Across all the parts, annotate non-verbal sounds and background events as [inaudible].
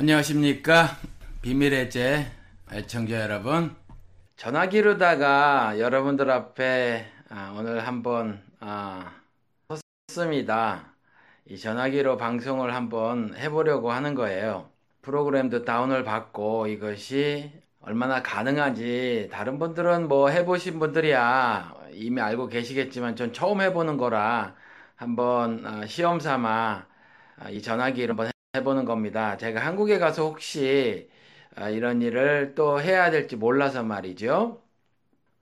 안녕하십니까? 비밀의 제 애청자 여러분. 전화기로다가 여러분들 앞에 아, 오늘 한번 아, 섰습니다. 이 전화기로 방송을 한번 해보려고 하는 거예요. 프로그램도 다운을 받고 이것이 얼마나 가능한지 다른 분들은 뭐 해보신 분들이야. 이미 알고 계시겠지만 전 처음 해보는 거라 한번 아, 시험 삼아 이 전화기를 한번 해보는 겁니다. 제가 한국에 가서 혹시 아, 이런 일을 또 해야 될지 몰라서 말이죠.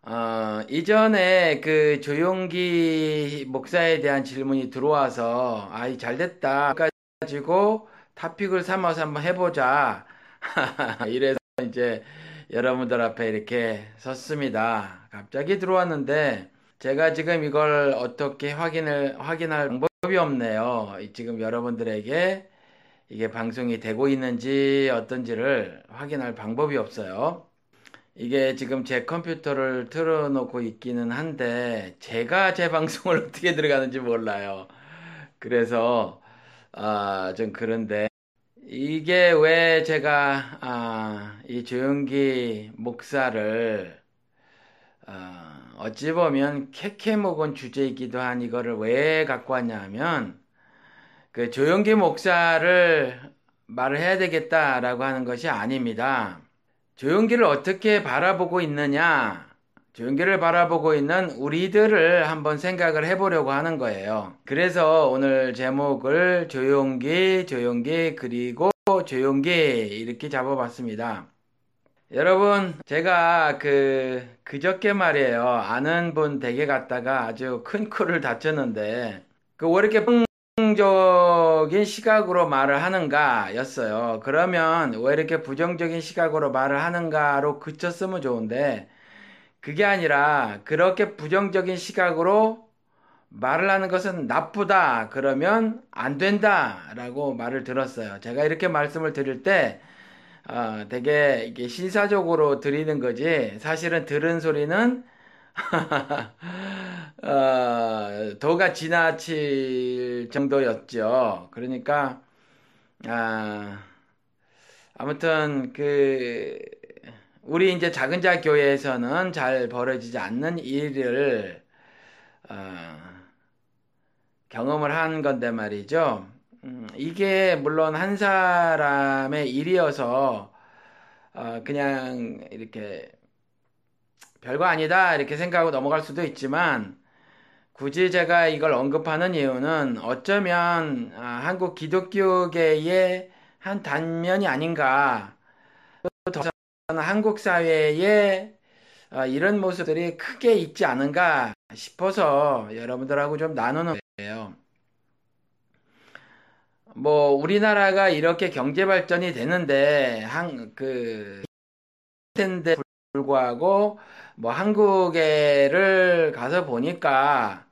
어, 이전에 그 조용기 목사에 대한 질문이 들어와서 아이 잘 됐다 가지고 타픽을 삼아서 한번 해보자 [laughs] 이래서 이제 여러분들 앞에 이렇게 섰습니다. 갑자기 들어왔는데 제가 지금 이걸 어떻게 확인을 확인할 방법이 없네요. 지금 여러분들에게 이게 방송이 되고 있는지 어떤지를 확인할 방법이 없어요. 이게 지금 제 컴퓨터를 틀어놓고 있기는 한데 제가 제 [laughs] 방송을 어떻게 들어가는지 몰라요. 그래서 아, 좀 그런데 이게 왜 제가 아, 이 조용기 목사를 아, 어찌 보면 캐캐 먹은 주제이기도 한 이거를 왜 갖고 왔냐 하면 그 조영기 목사를 말을 해야 되겠다라고 하는 것이 아닙니다. 조영기를 어떻게 바라보고 있느냐? 조영기를 바라보고 있는 우리들을 한번 생각을 해보려고 하는 거예요. 그래서 오늘 제목을 조용기, 조용기, 그리고 조용기 이렇게 잡아봤습니다. 여러분, 제가 그, 그저께 말이에요. 아는 분 댁에 갔다가 아주 큰 코를 다쳤는데, 그 왜 이렇게 부정적인 시각으로 말을 하는가 였어요. 그러면 왜 이렇게 부정적인 시각으로 말을 하는가로 그쳤으면 좋은데 그게 아니라 그렇게 부정적인 시각으로 말을 하는 것은 나쁘다 그러면 안 된다 라고 말을 들었어요. 제가 이렇게 말씀을 드릴 때 어, 되게 이게 신사적으로 드리는 거지 사실은 들은 소리는 [laughs] 어, 도가 지나칠 정도였죠. 그러니까 아, 아무튼 그 우리 이제 작은 자 교회에서는 잘 벌어지지 않는 일을 어, 경험을 한 건데 말이죠. 음, 이게 물론 한 사람의 일이어서 어, 그냥 이렇게 별거 아니다 이렇게 생각하고 넘어갈 수도 있지만 굳이 제가 이걸 언급하는 이유는 어쩌면 아, 한국 기독교계의 한 단면이 아닌가. 또 한국 사회에 아, 이런 모습들이 크게 있지 않은가 싶어서 여러분들하고 좀 나누는 거예요. 뭐 우리나라가 이렇게 경제 발전이 되는데 한그 텐데 불구하고 뭐 한국에를 가서 보니까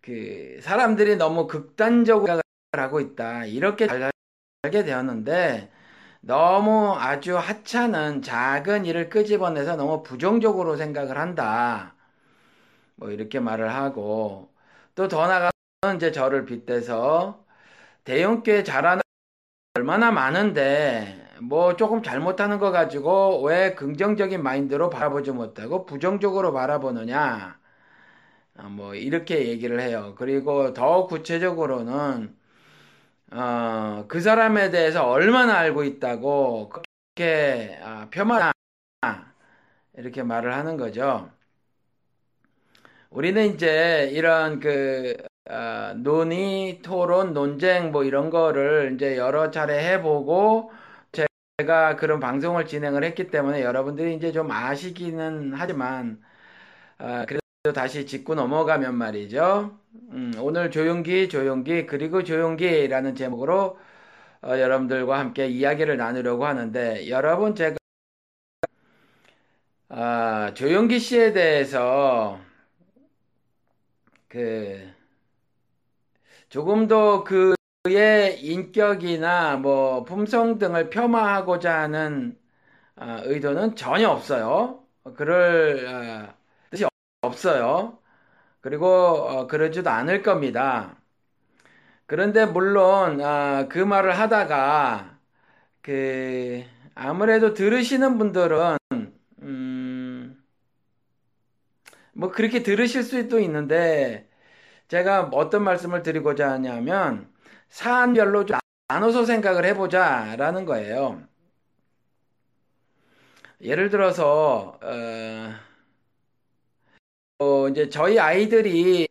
그 사람들이 너무 극단적으로 하고 있다. 이렇게 알게 되었는데 너무 아주 하찮은 작은 일을 끄집어내서 너무 부정적으로 생각을 한다. 뭐 이렇게 말을 하고 또 더 나가서 이제 저를 빗대서 대형교회 잘하는 얼마나 많은데 뭐 조금 잘못하는 거 가지고 왜 긍정적인 마인드로 바라보지 못하고 부정적으로 바라보느냐 어, 뭐 이렇게 얘기를 해요. 그리고 더 구체적으로는 어, 그 사람에 대해서 얼마나 알고 있다고 그렇게 어, 폄하 이렇게 말을 하는 거죠. 우리는 이제 이런 그 어, 논의, 토론, 논쟁 뭐 이런 거를 이제 여러 차례 해보고 제가 그런 방송을 진행을 했기 때문에 여러분들이 이제 좀 아시기는 하지만 어, 그래도 다시 짚고 넘어가면 말이죠. 음, 오늘 조용기, 조용기, 그리고 조용기라는 제목으로 어, 여러분들과 함께 이야기를 나누려고 하는데, 여러분 제가 어, 조용기 씨에 대해서 그 조금 더그 의 인격이나 뭐 품성 등을 폄하하고자 하는 어, 의도는 전혀 없어요. 그럴 어, 없어요. 그리고 어, 그러지도 않을 겁니다. 그런데 물론 어, 그 말을 하다가 그 아무래도 들으시는 분들은 음, 뭐 그렇게 들으실 수도 있는데 제가 어떤 말씀을 드리고자 하냐면 사안별로 좀 나눠서 생각을 해보자라는 거예요. 예를 들어서 어, 어, 이제 저희 아이들이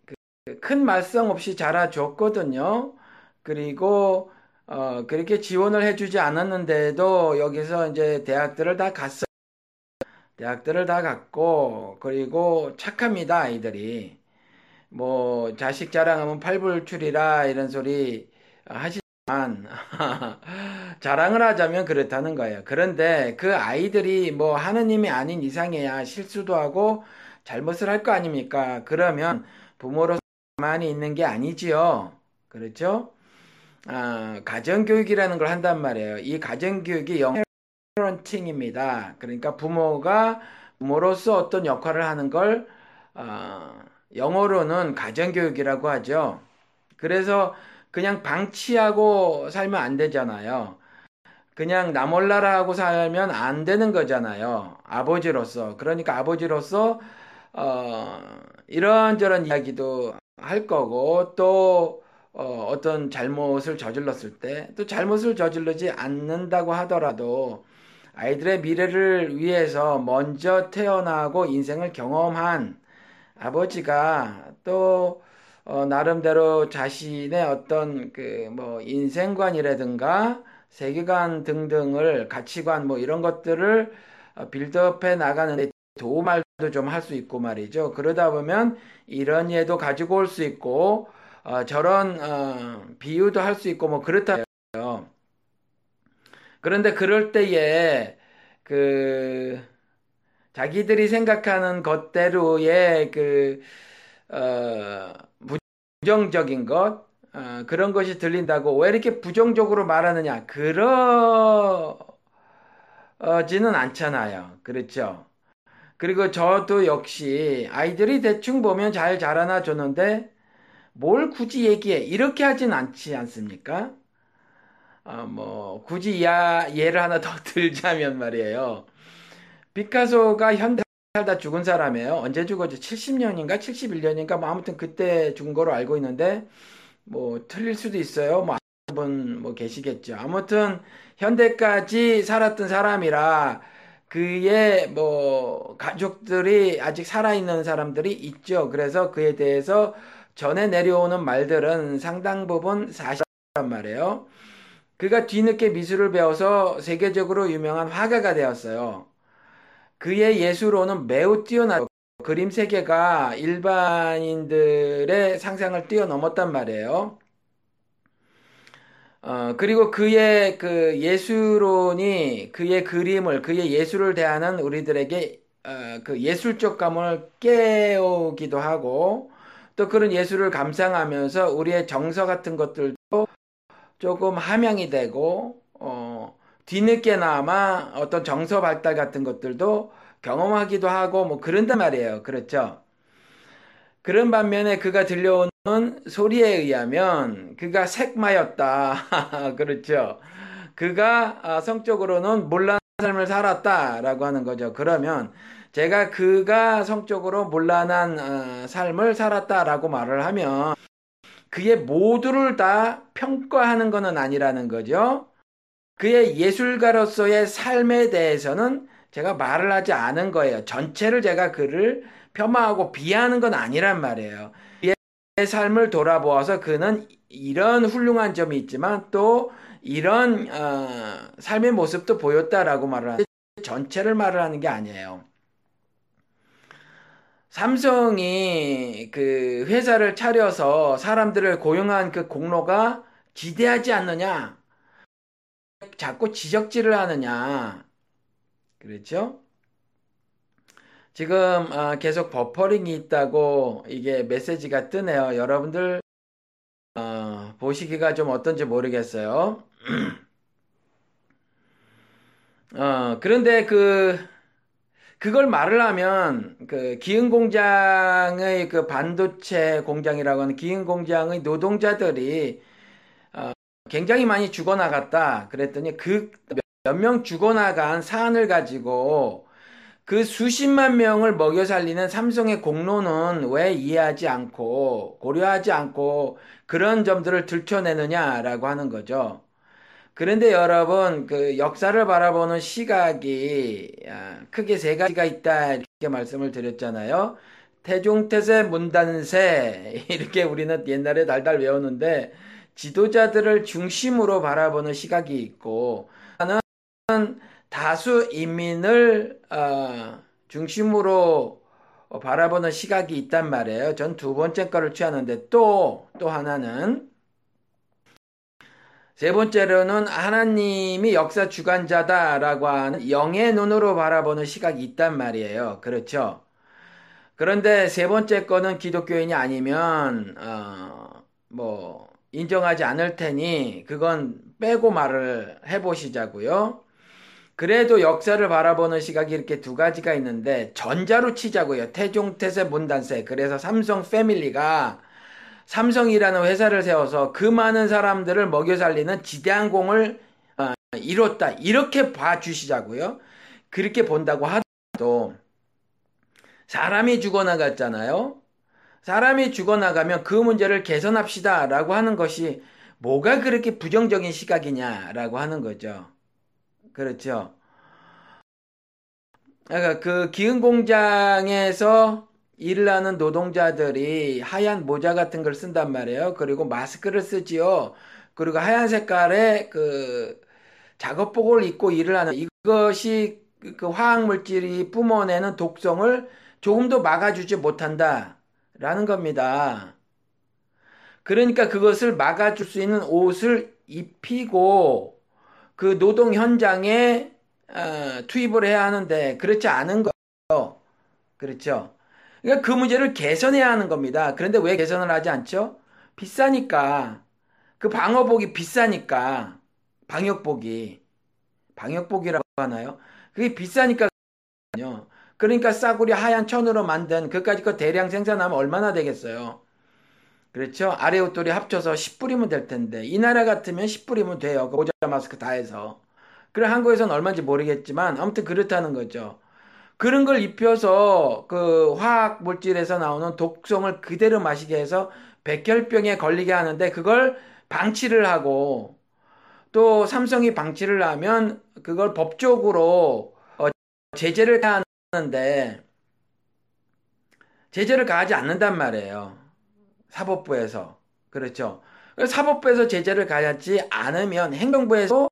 큰 말썽 없이 자라줬거든요. 그리고 어, 그렇게 지원을 해주지 않았는데도 여기서 이제 대학들을 다 갔어요. 대학들을 다 갔고 그리고 착합니다 아이들이. 뭐 자식 자랑하면 팔불출이라 이런 소리 하시지만 [laughs] 자랑을 하자면 그렇다는 거예요. 그런데 그 아이들이 뭐 하느님이 아닌 이상해야 실수도 하고 잘못을 할 거 아닙니까? 그러면 부모로서 가만히 있는 게 아니지요. 그렇죠? 아, 가정교육이라는 걸 한단 말이에요. 이 가정교육이 영어 페런팅입니다. 그러니까 부모가 부모로서 어떤 역할을 하는 걸 어, 영어로는 가정교육이라고 하죠. 그래서 그냥 방치하고 살면 안 되잖아요. 그냥 나 몰라라 하고 살면 안 되는 거잖아요. 아버지로서. 그러니까 아버지로서 어, 이런저런 이야기도 할 거고 또 어, 떤 잘못을 저질렀을 때 또 잘못을 저질르지 않는다고 하더라도 아이들의 미래를 위해서 먼저 태어나고 인생을 경험한 아버지가 또 어, 나름대로 자신의 어떤 그 뭐 인생관이라든가 세계관 등등을 가치관 뭐 이런 것들을 어, 빌드업해 나가는데 도움말도 좀 할 수 있고 말이죠. 그러다 보면 이런 예도 가지고 올 수 있고 어, 저런 어, 비유도 할 수 있고 뭐 그렇다요. 그런데 그럴 때에 그 자기들이 생각하는 것대로의 그 어, 부정적인 것 어, 그런 것이 들린다고 왜 이렇게 부정적으로 말하느냐 그러지는 않잖아요. 그렇죠? 그리고 저도 역시 아이들이 대충 보면 잘 자라나 줬는데 뭘 굳이 얘기해 이렇게 하진 않지 않습니까? 어, 뭐 굳이 야, 예를 하나 더 [laughs] 들자면 말이에요. 피카소가 현대 살다 죽은 사람이에요. 언제 죽었지? 70년인가 71년인가 뭐 아무튼 그때 죽은 거로 알고 있는데 뭐 틀릴 수도 있어요. 뭐 분 뭐 계시겠죠. 아무튼 현대까지 살았던 사람이라 그의 뭐 가족들이 아직 살아있는 사람들이 있죠. 그래서 그에 대해서 전에 내려오는 말들은 상당 부분 사실란 말이에요. 그가 뒤늦게 미술을 배워서 세계적으로 유명한 화가가 되었어요. 그의 예술로는 매우 뛰어나고 그림 세계가 일반인들의 상상을 뛰어넘었단 말이에요. 어, 그리고 그의 그 예술론이 그의 그림을, 그의 예술을 대하는 우리들에게 어, 그 예술적 감을 깨우기도 하고 또 그런 예술을 감상하면서 우리의 정서 같은 것들도 조금 함양이 되고 어, 뒤늦게나마 어떤 정서 발달 같은 것들도 경험하기도 하고 뭐 그런단 말이에요. 그렇죠? 그런 반면에 그가 들려오는 소리에 의하면 그가 색마였다. [laughs] 그렇죠? 그가 아, 성적으로는 몰란 삶을 살았다라고 하는 거죠. 그러면 제가 그가 성적으로 몰란한 어, 삶을 살았다라고 말을 하면 그의 모두를 다 평가하는 것은 아니라는 거죠. 그의 예술가로서의 삶에 대해서는 제가 말을 하지 않은 거예요. 전체를 제가 그를 폄하하고 비하하는 건 아니란 말이에요. 그의 삶을 돌아보아서 그는 이런 훌륭한 점이 있지만 또 이런 어, 삶의 모습도 보였다라고 말을 하는데 전체를 말을 하는 게 아니에요. 삼성이 그 회사를 차려서 사람들을 고용한 그 공로가 지대하지 않느냐? 자꾸 지적질을 하느냐. 그렇죠? 지금 아, 계속 버퍼링이 있다고 이게 메시지가 뜨네요. 여러분들 어, 보시기가 좀 어떤지 모르겠어요. [clears throat] 어, 그런데 그 그걸 말을 하면 그 기흥 공장의 그 반도체 공장이라고 하는 기흥 공장의 노동자들이 굉장히 많이 죽어나갔다. 그랬더니 그 몇 명 죽어나간 사안을 가지고 그 수십만 명을 먹여 살리는 삼성의 공로는 왜 이해하지 않고 고려하지 않고 그런 점들을 들춰내느냐라고 하는 거죠. 그런데 여러분 그 역사를 바라보는 시각이 아, 크게 세 가지가 있다 이렇게 말씀을 드렸잖아요. 태종태세 문단세 [laughs] 이렇게 우리는 옛날에 달달 외웠는데 지도자들을 중심으로 바라보는 시각이 있고 하는 다수 인민을 어, 중심으로 바라보는 시각이 있단 말이에요. 전 두 번째 거를 취하는데 또또 하나는 세 번째로는 하나님이 역사 주관자다라고 하는 영의 눈으로 바라보는 시각이 있단 말이에요. 그렇죠? 그런데 세 번째 거는 기독교인이 아니면 어, 뭐 인정하지 않을 테니 그건 빼고 말을 해보시자고요. 그래도 역사를 바라보는 시각이 이렇게 두 가지가 있는데 전자로 치자고요. 태종태세 문단세. 그래서 삼성 패밀리가 삼성이라는 회사를 세워서 그 많은 사람들을 먹여 살리는 지대한 공을 어, 이뤘다. 이렇게 봐주시자고요. 그렇게 본다고 하도 사람이 죽어나갔잖아요. 사람이 죽어나가면 그 문제를 개선합시다 라고 하는 것이 뭐가 그렇게 부정적인 시각이냐라고 하는 거죠. 그렇죠. 그러니까 그 기흥 공장에서 일을 하는 노동자들이 하얀 모자 같은 걸 쓴단 말이에요. 그리고 마스크를 쓰지요. 그리고 하얀 색깔의 그 작업복을 입고 일을 하는 이것이 그 화학 물질이 뿜어내는 독성을 조금도 막아주지 못한다. 라는 겁니다. 그러니까 그것을 막아줄 수 있는 옷을 입히고 그 노동 현장에 어, 투입을 해야 하는데 그렇지 않은 거예요. 그렇죠. 그러니까 그 문제를 개선해야 하는 겁니다. 그런데 왜 개선을 하지 않죠? 비싸니까. 그 방어복이 비싸니까. 방역복이. 방역복이라고 하나요? 그게 비싸니까. 그 러니까 싸구려 하얀 천으로 만든 그까지 거 대량 생산하면 얼마나 되겠어요? 그렇죠? 아래 옷돌이 합쳐서 10불이면 될 텐데 이 나라 같으면 10불이면 돼요. 그 모자 마스크 다 해서. 그래 한국에서는 얼마인지 모르겠지만 아무튼 그렇다는 거죠. 그런 걸 입혀서 그 화학 물질에서 나오는 독성을 그대로 마시게 해서 백혈병에 걸리게 하는데 그걸 방치를 하고 또 삼성이 방치를 하면 그걸 법적으로 어 제재를 하는데 제재를 가하지 않는단 말이에요. 사법부에서. 그렇죠. 사법부에서 제재를 가하지 않으면 행정부에서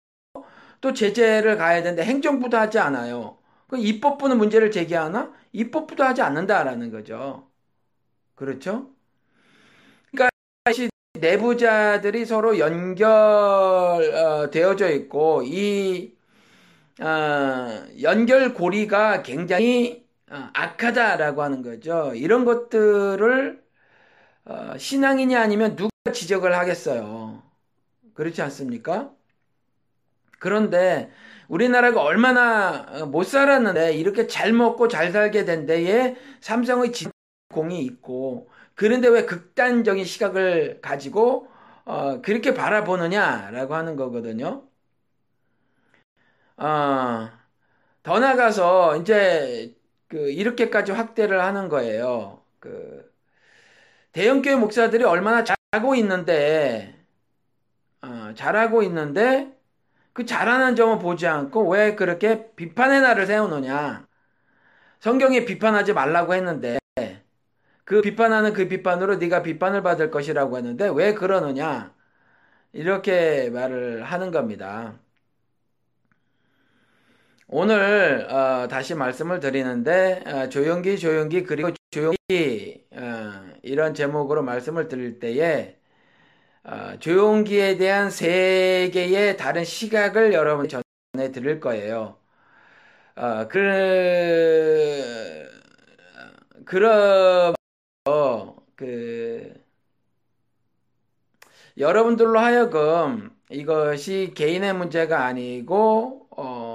또 제재를 가야 되는데 행정부도 하지 않아요. 그 입법부는 문제를 제기하나? 입법부도 하지 않는다라는 거죠. 그렇죠? 그러니까 내부자들이 서로 연결되어져 어, 있고 이 어, 연결고리가 굉장히 어, 악하다라고 하는 거죠. 이런 것들을 어, 신앙인이 아니면 누가 지적을 하겠어요. 그렇지 않습니까? 그런데 우리나라가 얼마나 어, 못 살았는데 이렇게 잘 먹고 잘 살게 된 데에 삼성의 공이 있고 그런데 왜 극단적인 시각을 가지고 어, 그렇게 바라보느냐라고 하는 거거든요. 어, 더 나가서 이제 그 이렇게까지 확대를 하는 거예요. 그 대형 교회 목사들이 얼마나 잘하고 있는데 어, 잘하고 있는데 그 잘하는 점을 보지 않고 왜 그렇게 비판의 날을 세우느냐. 성경에 비판하지 말라고 했는데 그 비판하는 그 비판으로 네가 비판을 받을 것이라고 했는데 왜 그러느냐. 이렇게 말을 하는 겁니다. 오늘 어, 다시 말씀을 드리는데 어, 조용기 조용기 그리고 조용기 어, 이런 제목으로 말씀을 드릴 때에 어, 조용기에 대한 세 개의 다른 시각을 여러분 전해 드릴 거예요. 어, 그, 그러, 그, 여러분들로 하여금 이것이 개인의 문제가 아니고, 어,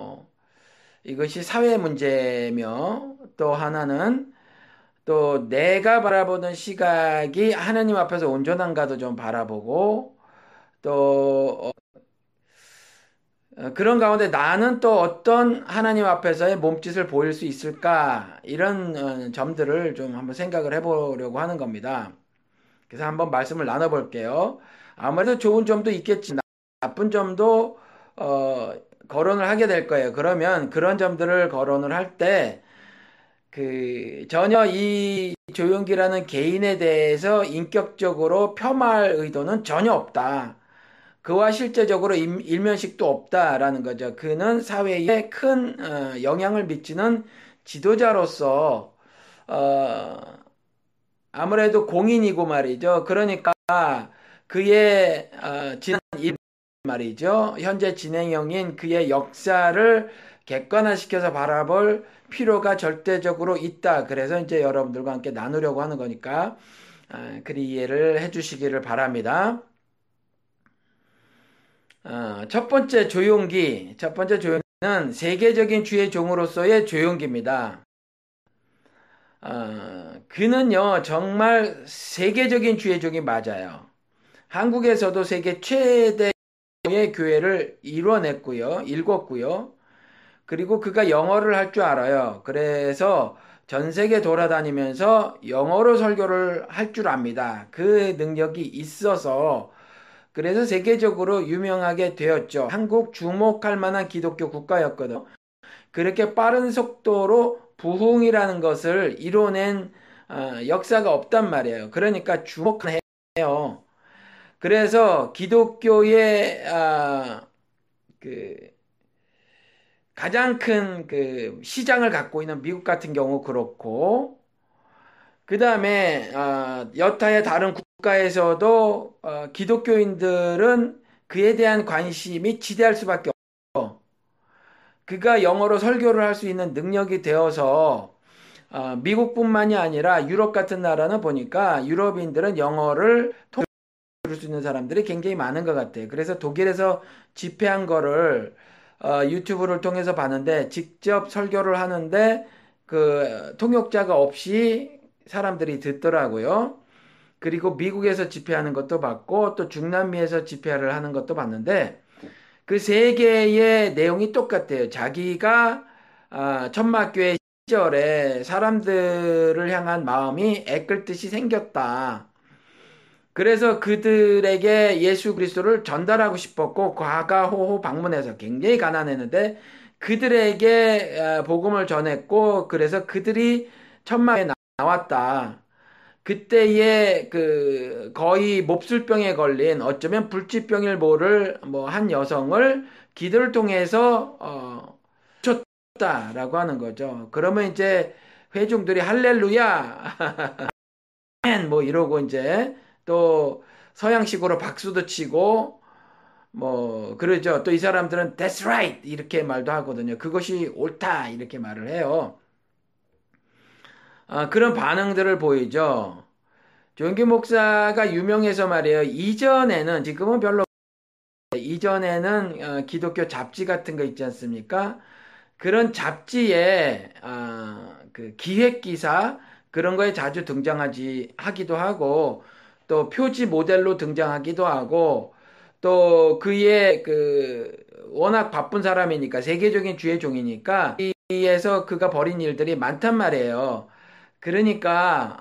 이것이 사회 문제며 또 하나는 또 내가 바라보는 시각이 하나님 앞에서 온전한가도 좀 바라보고 또 어, 어, 그런 가운데 나는 또 어떤 하나님 앞에서의 몸짓을 보일 수 있을까? 이런 어, 점들을 좀 한번 생각을 해보려고 하는 겁니다. 그래서 한번 말씀을 나눠볼게요. 아무래도 좋은 점도 있겠지, 나쁜 점도 어, 거론을 하게 될 거예요. 그러면 그런 점들을 거론을 할 때, 그, 전혀 이 조용기라는 개인에 대해서 인격적으로 폄하할 의도는 전혀 없다. 그와 실제적으로 일면식도 없다라는 거죠. 그는 사회에 큰 어, 영향을 미치는 지도자로서 어, 아무래도 공인이고 말이죠. 그러니까 그의 어, 지난 일 말이죠. 현재 진행형인 그의 역사를 객관화시켜서 바라볼 필요가 절대적으로 있다. 그래서 이제 여러분들과 함께 나누려고 하는 거니까 그리 이해를 해주시기를 바랍니다. 어, 첫 번째 조용기, 첫 번째 조용기는 세계적인 주의 종으로서의 조용기입니다. 어, 그는요, 정말 세계적인 주의 종이 맞아요. 한국에서도 세계 최대 의 교회를 이뤄냈고요, 읽었고요. 그리고 그가 영어를 할 줄 알아요. 그래서 전 세계 돌아다니면서 영어로 설교를 할 줄 압니다. 그 능력이 있어서 그래서 세계적으로 유명하게 되었죠. 한국 주목할 만한 기독교 국가였거든. 그렇게 빠른 속도로 부흥이라는 것을 이뤄낸 어, 역사가 없단 말이에요. 그러니까 주목해요. 그래서 기독교의 어, 그 가장 큰 그 시장을 갖고 있는 미국 같은 경우 그렇고 그 다음에 어, 여타의 다른 국가에서도 어, 기독교인들은 그에 대한 관심이 지대할 수밖에 없어. 그가 영어로 설교를 할 수 있는 능력이 되어서 어, 미국뿐만이 아니라 유럽 같은 나라는 보니까 유럽인들은 영어를 들을 수 있는 사람들이 굉장히 많은 것 같아요. 그래서 독일에서 집회한 거를 어, 유튜브를 통해서 봤는데 직접 설교를 하는데 그 통역자가 없이 사람들이 듣더라고요. 그리고 미국에서 집회하는 것도 봤고 또 중남미에서 집회를 하는 것도 봤는데 그 세 개의 내용이 똑같아요. 자기가 아, 천막교회 시절에 사람들을 향한 마음이 애끌듯이 생겼다. 그래서 그들에게 예수 그리스도를 전달하고 싶었고 과가호호 방문해서 굉장히 가난했는데 그들에게 아, 복음을 전했고 그래서 그들이 천막에 나왔다. 그때에 그 거의 몹술병에 걸린 어쩌면 불치병일 모를 뭐 한 여성을 기도를 통해서 어 쳤다라고 하는 거죠. 그러면 이제 회중들이 할렐루야 [laughs] 뭐 이러고 이제 또 서양식으로 박수도 치고 뭐 그러죠. 또 이 사람들은 that's right 이렇게 말도 하거든요. 그것이 옳다 이렇게 말을 해요. 아, 그런 반응들을 보이죠. 조기 목사가 유명해서 말이에요. 이전에는 지금은 별로 이전에는 어, 기독교 잡지 같은 거 있지 않습니까? 그런 잡지에 어, 그 기획 기사 그런 거에 자주 등장하지 하기도 하고 또 표지 모델로 등장하기도 하고 또 그의 그 워낙 바쁜 사람이니까 세계적인 주의 종이니까 이에서 그가 벌인 일들이 많단 말이에요. 그러니까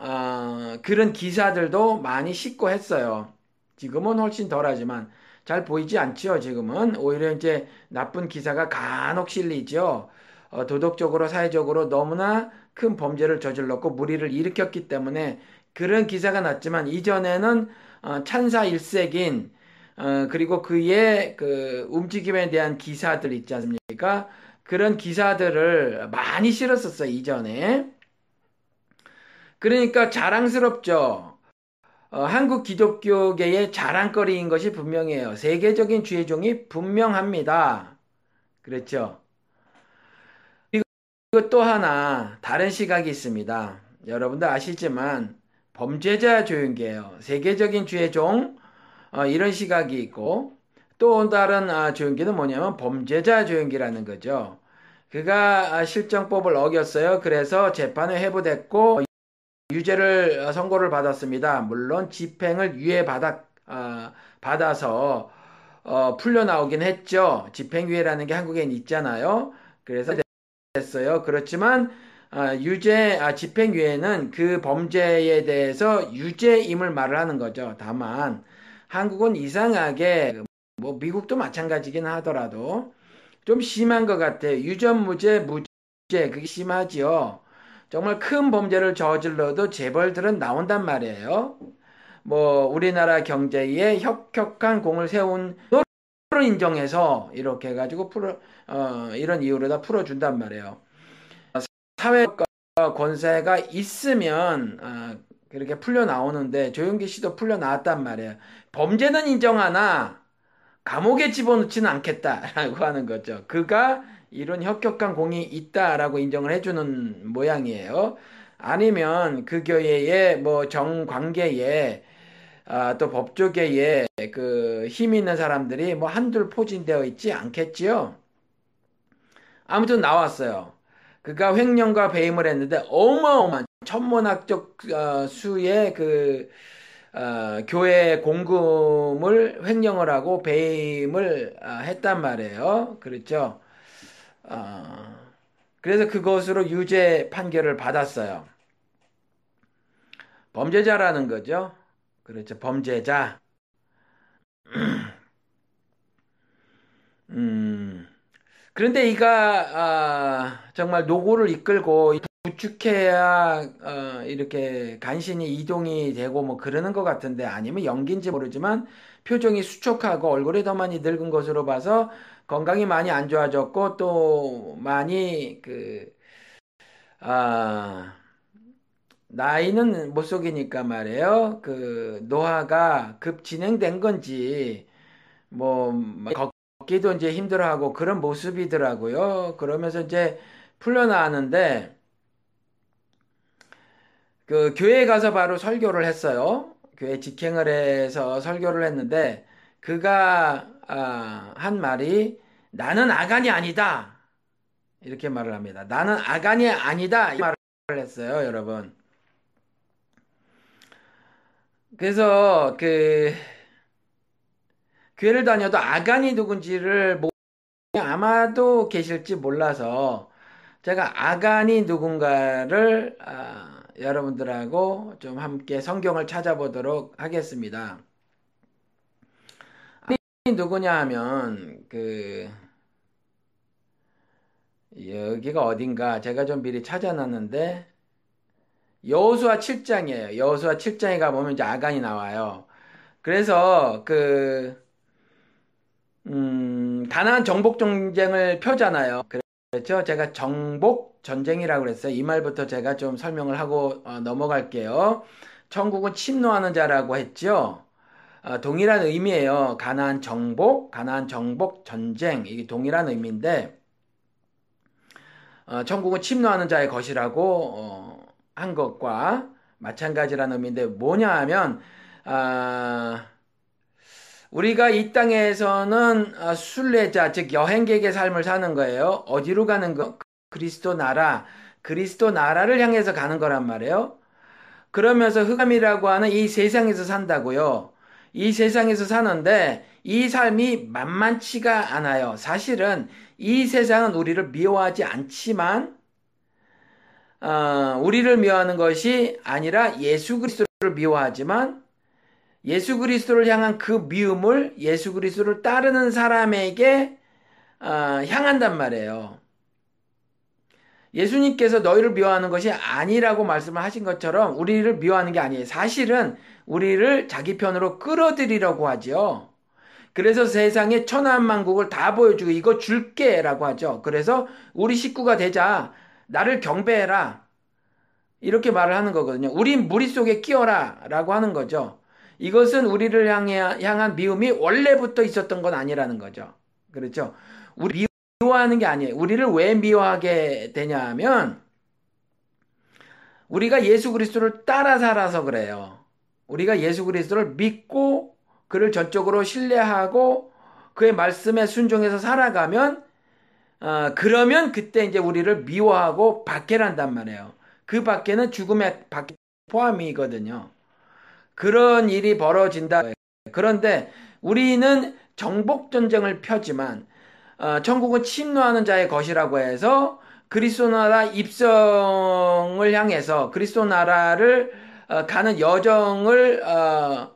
어, 그런 기사들도 많이 싣고 했어요. 지금은 훨씬 덜하지만 잘 보이지 않죠. 지금은 오히려 이제 나쁜 기사가 간혹 실리죠. 어, 도덕적으로 사회적으로 너무나 큰 범죄를 저질렀고 무리를 일으켰기 때문에 그런 기사가 났지만 이전에는 어, 찬사 일색인 어, 그리고 그의 그 움직임에 대한 기사들 있지 않습니까? 그런 기사들을 많이 실었었어요 이전에. 그러니까 자랑스럽죠. 어, 한국 기독교계의 자랑거리인 것이 분명해요. 세계적인 주의종이 분명합니다. 그렇죠. 그리고 또 하나 다른 시각이 있습니다. 여러분도 아시지만 범죄자 조용계예요. 세계적인 주의종 어, 이런 시각이 있고 또 다른 아, 조용기는 뭐냐면 범죄자 조용기라는 거죠. 그가 아, 실정법을 어겼어요. 그래서 재판을 회부됐고 유죄를 선고를 받았습니다. 물론 집행을 유예 받아 아, 받아서 어, 풀려 나오긴 했죠. 집행유예라는 게 한국엔 있잖아요. 그래서 됐어요. 그렇지만 아, 유죄, 아, 집행유예는 그 범죄에 대해서 유죄임을 말을 하는 거죠. 다만 한국은 이상하게 뭐 미국도 마찬가지긴 하더라도 좀 심한 것 같아요. 유전무죄, 무죄 그게 심하지요. 정말 큰 범죄를 저질러도 재벌들은 나온단 말이에요. 뭐 우리나라 경제에 혁혁한 공을 세운 공로를 인정해서 이렇게 해가지고 풀어 어, 이런 이유로 다 풀어준단 말이에요. 사회 권세가 있으면 어, 그렇게 풀려 나오는데 조용기 씨도 풀려 나왔단 말이에요. 범죄는 인정하나 감옥에 집어넣지는 않겠다라고 [laughs] 하는 거죠. 그가 이런 혁혁한 공이 있다라고 인정을 해주는 모양이에요. 아니면 그 교회의 뭐 정관계에 아, 또 법조계에 그 힘 있는 사람들이 뭐 한둘 포진되어 있지 않겠지요. 아무튼 나왔어요. 그가 횡령과 배임을 했는데 어마어마한 천문학적 어, 수의 그 어, 교회 공금을 횡령을 하고 배임을 어, 했단 말이에요. 그렇죠? 어, 그래서 그것으로 유죄 판결을 받았어요. 범죄자라는 거죠. 그렇죠. 범죄자. [clears throat] 음. 그런데 이가 아, 정말 노고를 이끌고 부축해야 어, 이렇게 간신히 이동이 되고 뭐 그러는 것 같은데 아니면 연기인지 모르지만 표정이 수척하고 얼굴이 더 많이 늙은 것으로 봐서 건강이 많이 안 좋아졌고 또 많이 그 아, 나이는 못 속이니까 말이에요. 그 노화가 급 진행된 건지 뭐 걷기도 이제 힘들어하고 그런 모습이더라고요. 그러면서 이제 풀려나왔는데 그 교회에 가서 바로 설교를 했어요. 교회 직행을 해서 설교를 했는데 그가 아, 한 말이 나는 아간이 아니다. 이렇게 말을 합니다. 나는 아간이 아니다. 이 말을 했어요, 여러분. 그래서 그 교회를 다녀도 아간이 누군지를 아마도 계실지 몰라서 제가 아간이 누군가를 아, 여러분들하고 좀 함께 성경을 찾아보도록 하겠습니다. 아간이 누구냐 하면 그 여기가 어딘가 제가 좀 미리 찾아놨는데 여호수아 7장이에요. 여호수아 7장에 가 보면 이제 아간이 나와요. 그래서 그 음, 가나안 정복 전쟁을 펴잖아요. 그렇죠? 제가 정복 전쟁이라고 그랬어요. 이 말부터 제가 좀 설명을 하고 어, 넘어갈게요. 천국은 침노하는 자라고 했죠. 어, 동일한 의미예요. 가나안 정복, 가나안 정복 전쟁 이게 동일한 의미인데 어, 천국은 침노하는 자의 것이라고 어, 한 것과 마찬가지라는 의미인데 뭐냐 하면 아, 우리가 이 땅에서는 아, 순례자 즉 여행객의 삶을 사는 거예요. 어디로 가는 거? 그리스도 나라, 그리스도 나라를 향해서 가는 거란 말이에요. 그러면서 흑암이라고 하는 이 세상에서 산다고요. 이 세상에서 사는데 이 삶이 만만치가 않아요. 사실은 이 세상은 우리를 미워하지 않지만 어, 우리를 미워하는 것이 아니라 예수 그리스도를 미워하지만 예수 그리스도를 향한 그 미움을 예수 그리스도를 따르는 사람에게 어, 향한단 말이에요. 예수님께서 너희를 미워하는 것이 아니라고 말씀을 하신 것처럼 우리를 미워하는 게 아니에요. 사실은 우리를 자기 편으로 끌어들이려고 하죠. 그래서 세상에 천하만국을 다 보여주고 이거 줄게라고 하죠. 그래서 우리 식구가 되자 나를 경배해라. 이렇게 말을 하는 거거든요. 우린 무리 속에 끼어라. 라고 하는 거죠. 이것은 우리를 향해, 향한 미움이 원래부터 있었던 건 아니라는 거죠. 그렇죠. 우리 미워하는 게 아니에요. 우리를 왜 미워하게 되냐 하면, 우리가 예수 그리스도를 따라 살아서 그래요. 우리가 예수 그리스도를 믿고, 그를 전적으로 신뢰하고, 그의 말씀에 순종해서 살아가면, 어, 그러면 그때 이제 우리를 미워하고 박해란단 말이에요. 그 밖에는 죽음의 밖에 포함이거든요. 그런 일이 벌어진다. 그런데 우리는 정복 전쟁을 펴지만 어, 천국은 침노하는 자의 것이라고 해서 그리스도 나라 입성을 향해서 그리스도 나라를 어, 가는 여정을 어,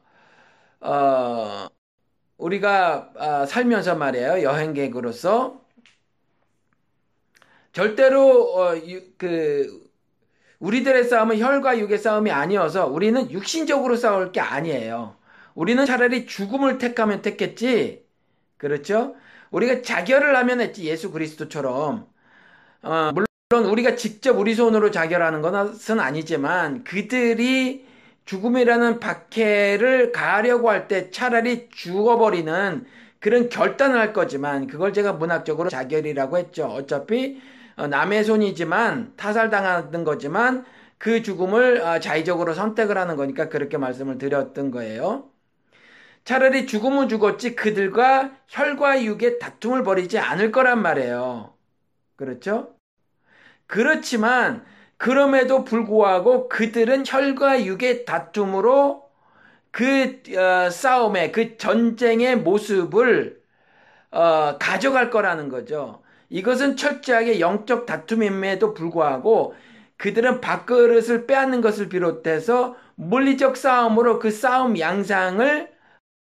어, 우리가 어, 살면서 말이에요 여행객으로서 절대로 어, 유, 그 우리들의 싸움은 혈과 육의 싸움이 아니어서 우리는 육신적으로 싸울 게 아니에요. 우리는 차라리 죽음을 택하면 택했지. 그렇죠? 우리가 자결을 하면 했지 예수 그리스도처럼. 어, 물론 우리가 직접 우리 손으로 자결하는 것은 아니지만 그들이 죽음이라는 박해를 가하려고 할 때 차라리 죽어버리는 그런 결단을 할 거지만 그걸 제가 문학적으로 자결이라고 했죠. 어차피 어, 남의 손이지만 타살당하는 거지만 그 죽음을 어, 자의적으로 선택을 하는 거니까 그렇게 말씀을 드렸던 거예요. 차라리 죽음은 죽었지 그들과 혈과 육의 다툼을 벌이지 않을 거란 말이에요. 그렇죠? 그렇지만 그럼에도 불구하고 그들은 혈과 육의 다툼으로 그 어, 싸움의 그 전쟁의 모습을 어, 가져갈 거라는 거죠. 이것은 철저하게 영적 다툼임에도 불구하고 그들은 밥그릇을 빼앗는 것을 비롯해서 물리적 싸움으로 그 싸움 양상을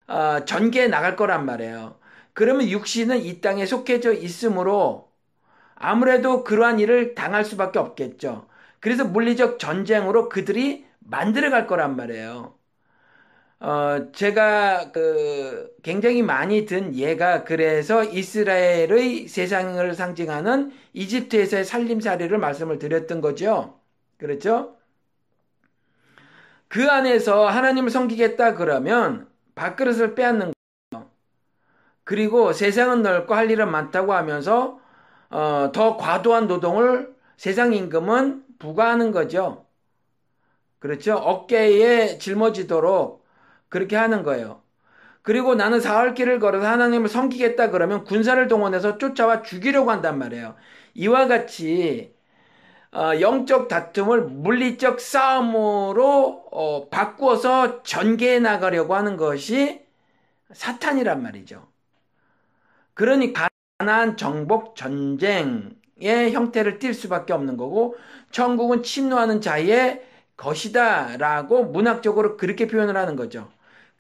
어, 전개해 나갈 거란 말이에요. 그러면 육신은 이 땅에 속해져 있으므로 아무래도 그러한 일을 당할 수밖에 없겠죠. 그래서 물리적 전쟁으로 그들이 만들어 갈 거란 말이에요. 어, 제가 그 굉장히 많이 든 예가 그래서 이스라엘의 세상을 상징하는 이집트에서의 살림살이를 말씀을 드렸던 거죠. 그렇죠? 그 안에서 하나님을 섬기겠다 그러면 밥그릇을 빼앗는 거예요. 그리고 세상은 넓고 할 일은 많다고 하면서 어, 더 과도한 노동을 세상 임금은 부과하는 거죠. 그렇죠? 어깨에 짊어지도록 그렇게 하는 거예요. 그리고 나는 사흘 길을 걸어서 하나님을 섬기겠다 그러면 군사를 동원해서 쫓아와 죽이려고 한단 말이에요. 이와 같이 어, 영적 다툼을 물리적 싸움으로 어, 바꾸어서 전개해 나가려고 하는 것이 사탄이란 말이죠. 그러니 가난 정복 전쟁의 형태를 띌 수밖에 없는 거고 천국은 침노하는 자의 것이다라고 문학적으로 그렇게 표현을 하는 거죠.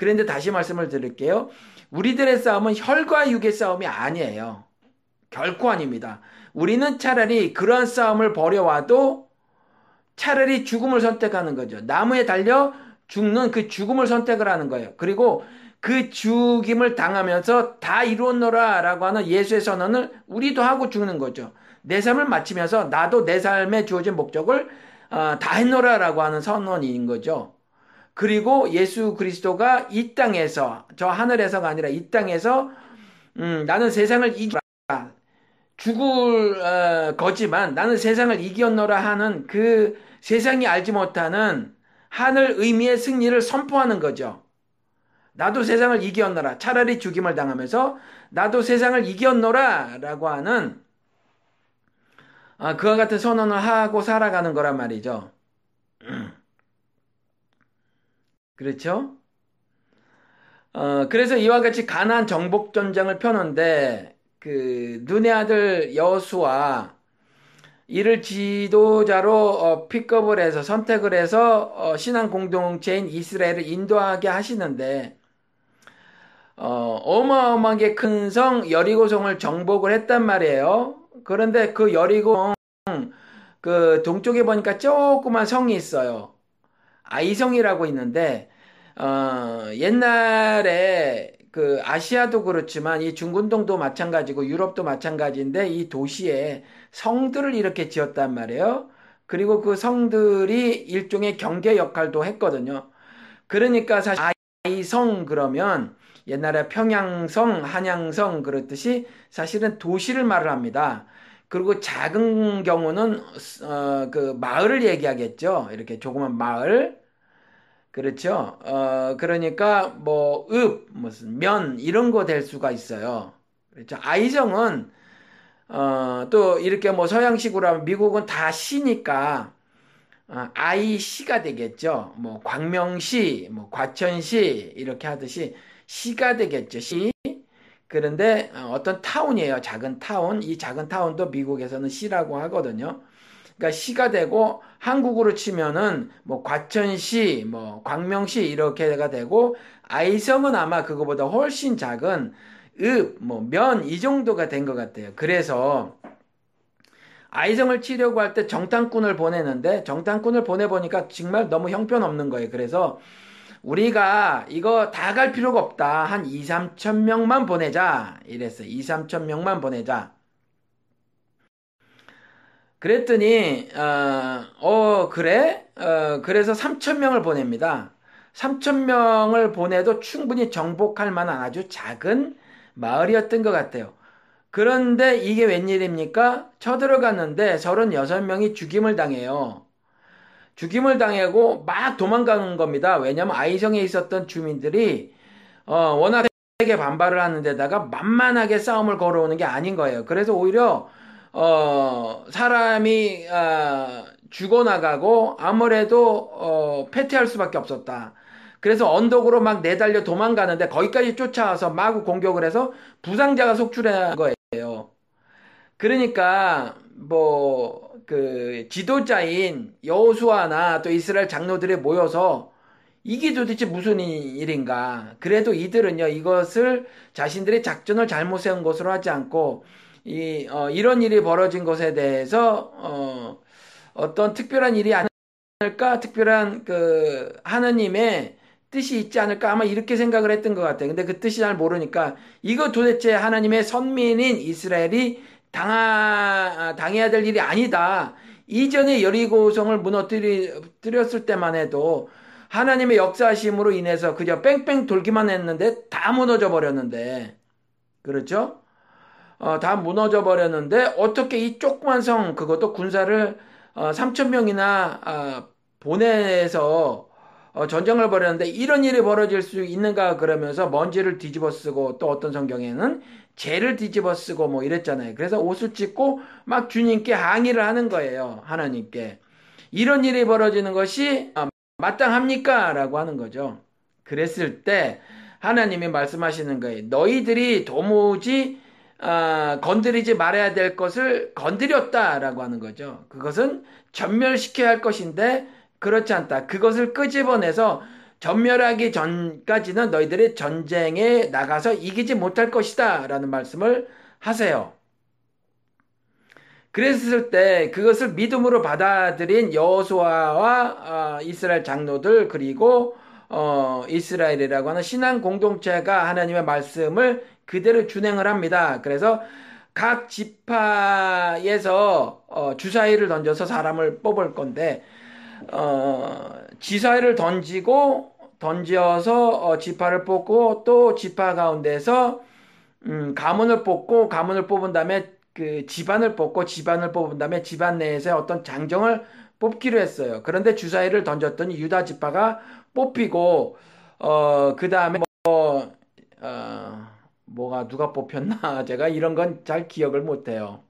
그런데 다시 말씀을 드릴게요. 우리들의 싸움은 혈과 육의 싸움이 아니에요. 결코 아닙니다. 우리는 차라리 그러한 싸움을 벌여와도 차라리 죽음을 선택하는 거죠. 나무에 달려 죽는 그 죽음을 선택을 하는 거예요. 그리고 그 죽임을 당하면서 다 이루었노라 라고 하는 예수의 선언을 우리도 하고 죽는 거죠. 내 삶을 마치면서 나도 내 삶에 주어진 목적을 어, 다 했노라 라고 하는 선언인 거죠. 그리고 예수 그리스도가 이 땅에서 저 하늘에서가 아니라 이 땅에서 음, 나는 세상을 이기라 죽을 어, 거지만 나는 세상을 이겼노라 하는 그 세상이 알지 못하는 하늘 의미의 승리를 선포하는 거죠. 나도 세상을 이겼노라. 차라리 죽임을 당하면서 나도 세상을 이겼노라 라고 하는 아, 그와 같은 선언을 하고 살아가는 거란 말이죠. 그렇죠? 어, 그래서 이와 같이 가난 정복 전쟁을 펴는데 그 눈의 아들 여수와 이를 지도자로 어, 픽업을 해서 선택을 해서 어, 신앙 공동체인 이스라엘을 인도하게 하시는데 어, 어마어마하게 큰 성 여리고성을 정복을 했단 말이에요. 그런데 그 여리고 그 동쪽에 보니까 조그만 성이 있어요. 아이성이라고 있는데 어, 옛날에 그 아시아도 그렇지만 이 중근동도 마찬가지고 유럽도 마찬가지인데 이 도시에 성들을 이렇게 지었단 말이에요. 그리고 그 성들이 일종의 경계 역할도 했거든요. 그러니까 사실 아이성 그러면 옛날에 평양성, 한양성 그렇듯이 사실은 도시를 말을 합니다. 그리고 작은 경우는 어, 그 마을을 얘기하겠죠. 이렇게 조그만 마을. 그렇죠. 어, 그러니까 뭐 읍, 무슨 면 이런 거 될 수가 있어요. 그렇죠. 아 이 성은 어, 또 이렇게 뭐 서양식으로 하면 미국은 다 시니까 어, 아 이 시가 되겠죠. 뭐 광명시, 뭐 과천시 이렇게 하듯이 시가 되겠죠. 시. 그런데 어, 어떤 타운이에요. 작은 타운. 이 작은 타운도 미국에서는 시라고 하거든요. 그러니까 시가 되고 한국으로 치면은 뭐 과천시, 뭐 광명시 이렇게가 되고 아이성은 아마 그거보다 훨씬 작은 읍, 뭐 면 이 정도가 된 것 같아요. 그래서 아이성을 치려고 할 때 정탐꾼을 보내는데 정탐꾼을 보내보니까 정말 너무 형편없는 거예요. 그래서 우리가 이거 다 갈 필요가 없다. 한 2, 3천 명만 보내자. 이랬어요. 2, 3천 명만 보내자. 그랬더니 어, 어 그래? 어, 그래서 3천 명을 보냅니다. 3천 명을 보내도 충분히 정복할 만한 아주 작은 마을이었던 것 같아요. 그런데 이게 웬일입니까? 쳐들어갔는데 36명이 죽임을 당해요. 죽임을 당하고 막 도망가는 겁니다. 왜냐면 아이성에 있었던 주민들이 어, 워낙 세게 반발을 하는 데다가 만만하게 싸움을 걸어오는 게 아닌 거예요. 그래서 오히려 어, 사람이 어, 죽어나가고 아무래도 어, 패퇴할 수밖에 없었다. 그래서 언덕으로 막 내달려 도망가는데 거기까지 쫓아와서 마구 공격을 해서 부상자가 속출한 거예요. 그러니까 뭐 그 지도자인 여호수아나 또 이스라엘 장로들이 모여서 이게 도대체 무슨 일인가? 그래도 이들은요 이것을 자신들의 작전을 잘못 세운 것으로 하지 않고 이 어, 이런 일이 벌어진 것에 대해서 어, 어떤 특별한 일이 아닐까? 특별한 그 하느님의 뜻이 있지 않을까 아마 이렇게 생각을 했던 것 같아요. 근데 그 뜻이 잘 모르니까 이거 도대체 하나님의 선민인 이스라엘이 당하, 당해야 될 일이 아니다. 이전에 여리고성을 무너뜨렸을 때만 해도 하나님의 역사하심으로 인해서 그저 뺑뺑 돌기만 했는데 다 무너져 버렸는데 그렇죠? 어, 다 무너져 버렸는데 어떻게 이 조그만 성 그것도 군사를 어, 3천 명이나 어, 보내서 어, 전쟁을 벌였는데 이런 일이 벌어질 수 있는가 그러면서 먼지를 뒤집어 쓰고 또 어떤 성경에는 죄를 뒤집어 쓰고 뭐 이랬잖아요. 그래서 옷을 찢고 막 주님께 항의를 하는 거예요. 하나님께. 이런 일이 벌어지는 것이 어, 마땅합니까? 라고 하는 거죠. 그랬을 때 하나님이 말씀하시는 거예요. 너희들이 도무지 어, 건드리지 말아야 될 것을 건드렸다라고 하는 거죠. 그것은 전멸시켜야 할 것인데 그렇지 않다. 그것을 끄집어내서 전멸하기 전까지는 너희들이 전쟁에 나가서 이기지 못할 것이다. 라는 말씀을 하세요. 그랬을 때 그것을 믿음으로 받아들인 여호수아와 어, 이스라엘 장로들 그리고 어, 이스라엘이라고 하는 신앙 공동체가 하나님의 말씀을 그대로 준행을 합니다. 그래서 각 지파에서 어, 주사위를 던져서 사람을 뽑을 건데 어, 지사위를 던지고 던져서 어, 지파를 뽑고 또 지파 가운데서 음, 가문을 뽑고 가문을 뽑은 다음에 그 집안을 뽑고 집안을 뽑은 다음에 집안 내에서 어떤 장정을 뽑기로 했어요. 그런데 주사위를 던졌더니 유다 지파가 뽑히고 어, 그 다음에 뭐 어, 뭐가 누가 뽑혔나 [laughs] 제가 이런 건 잘 기억을 못해요.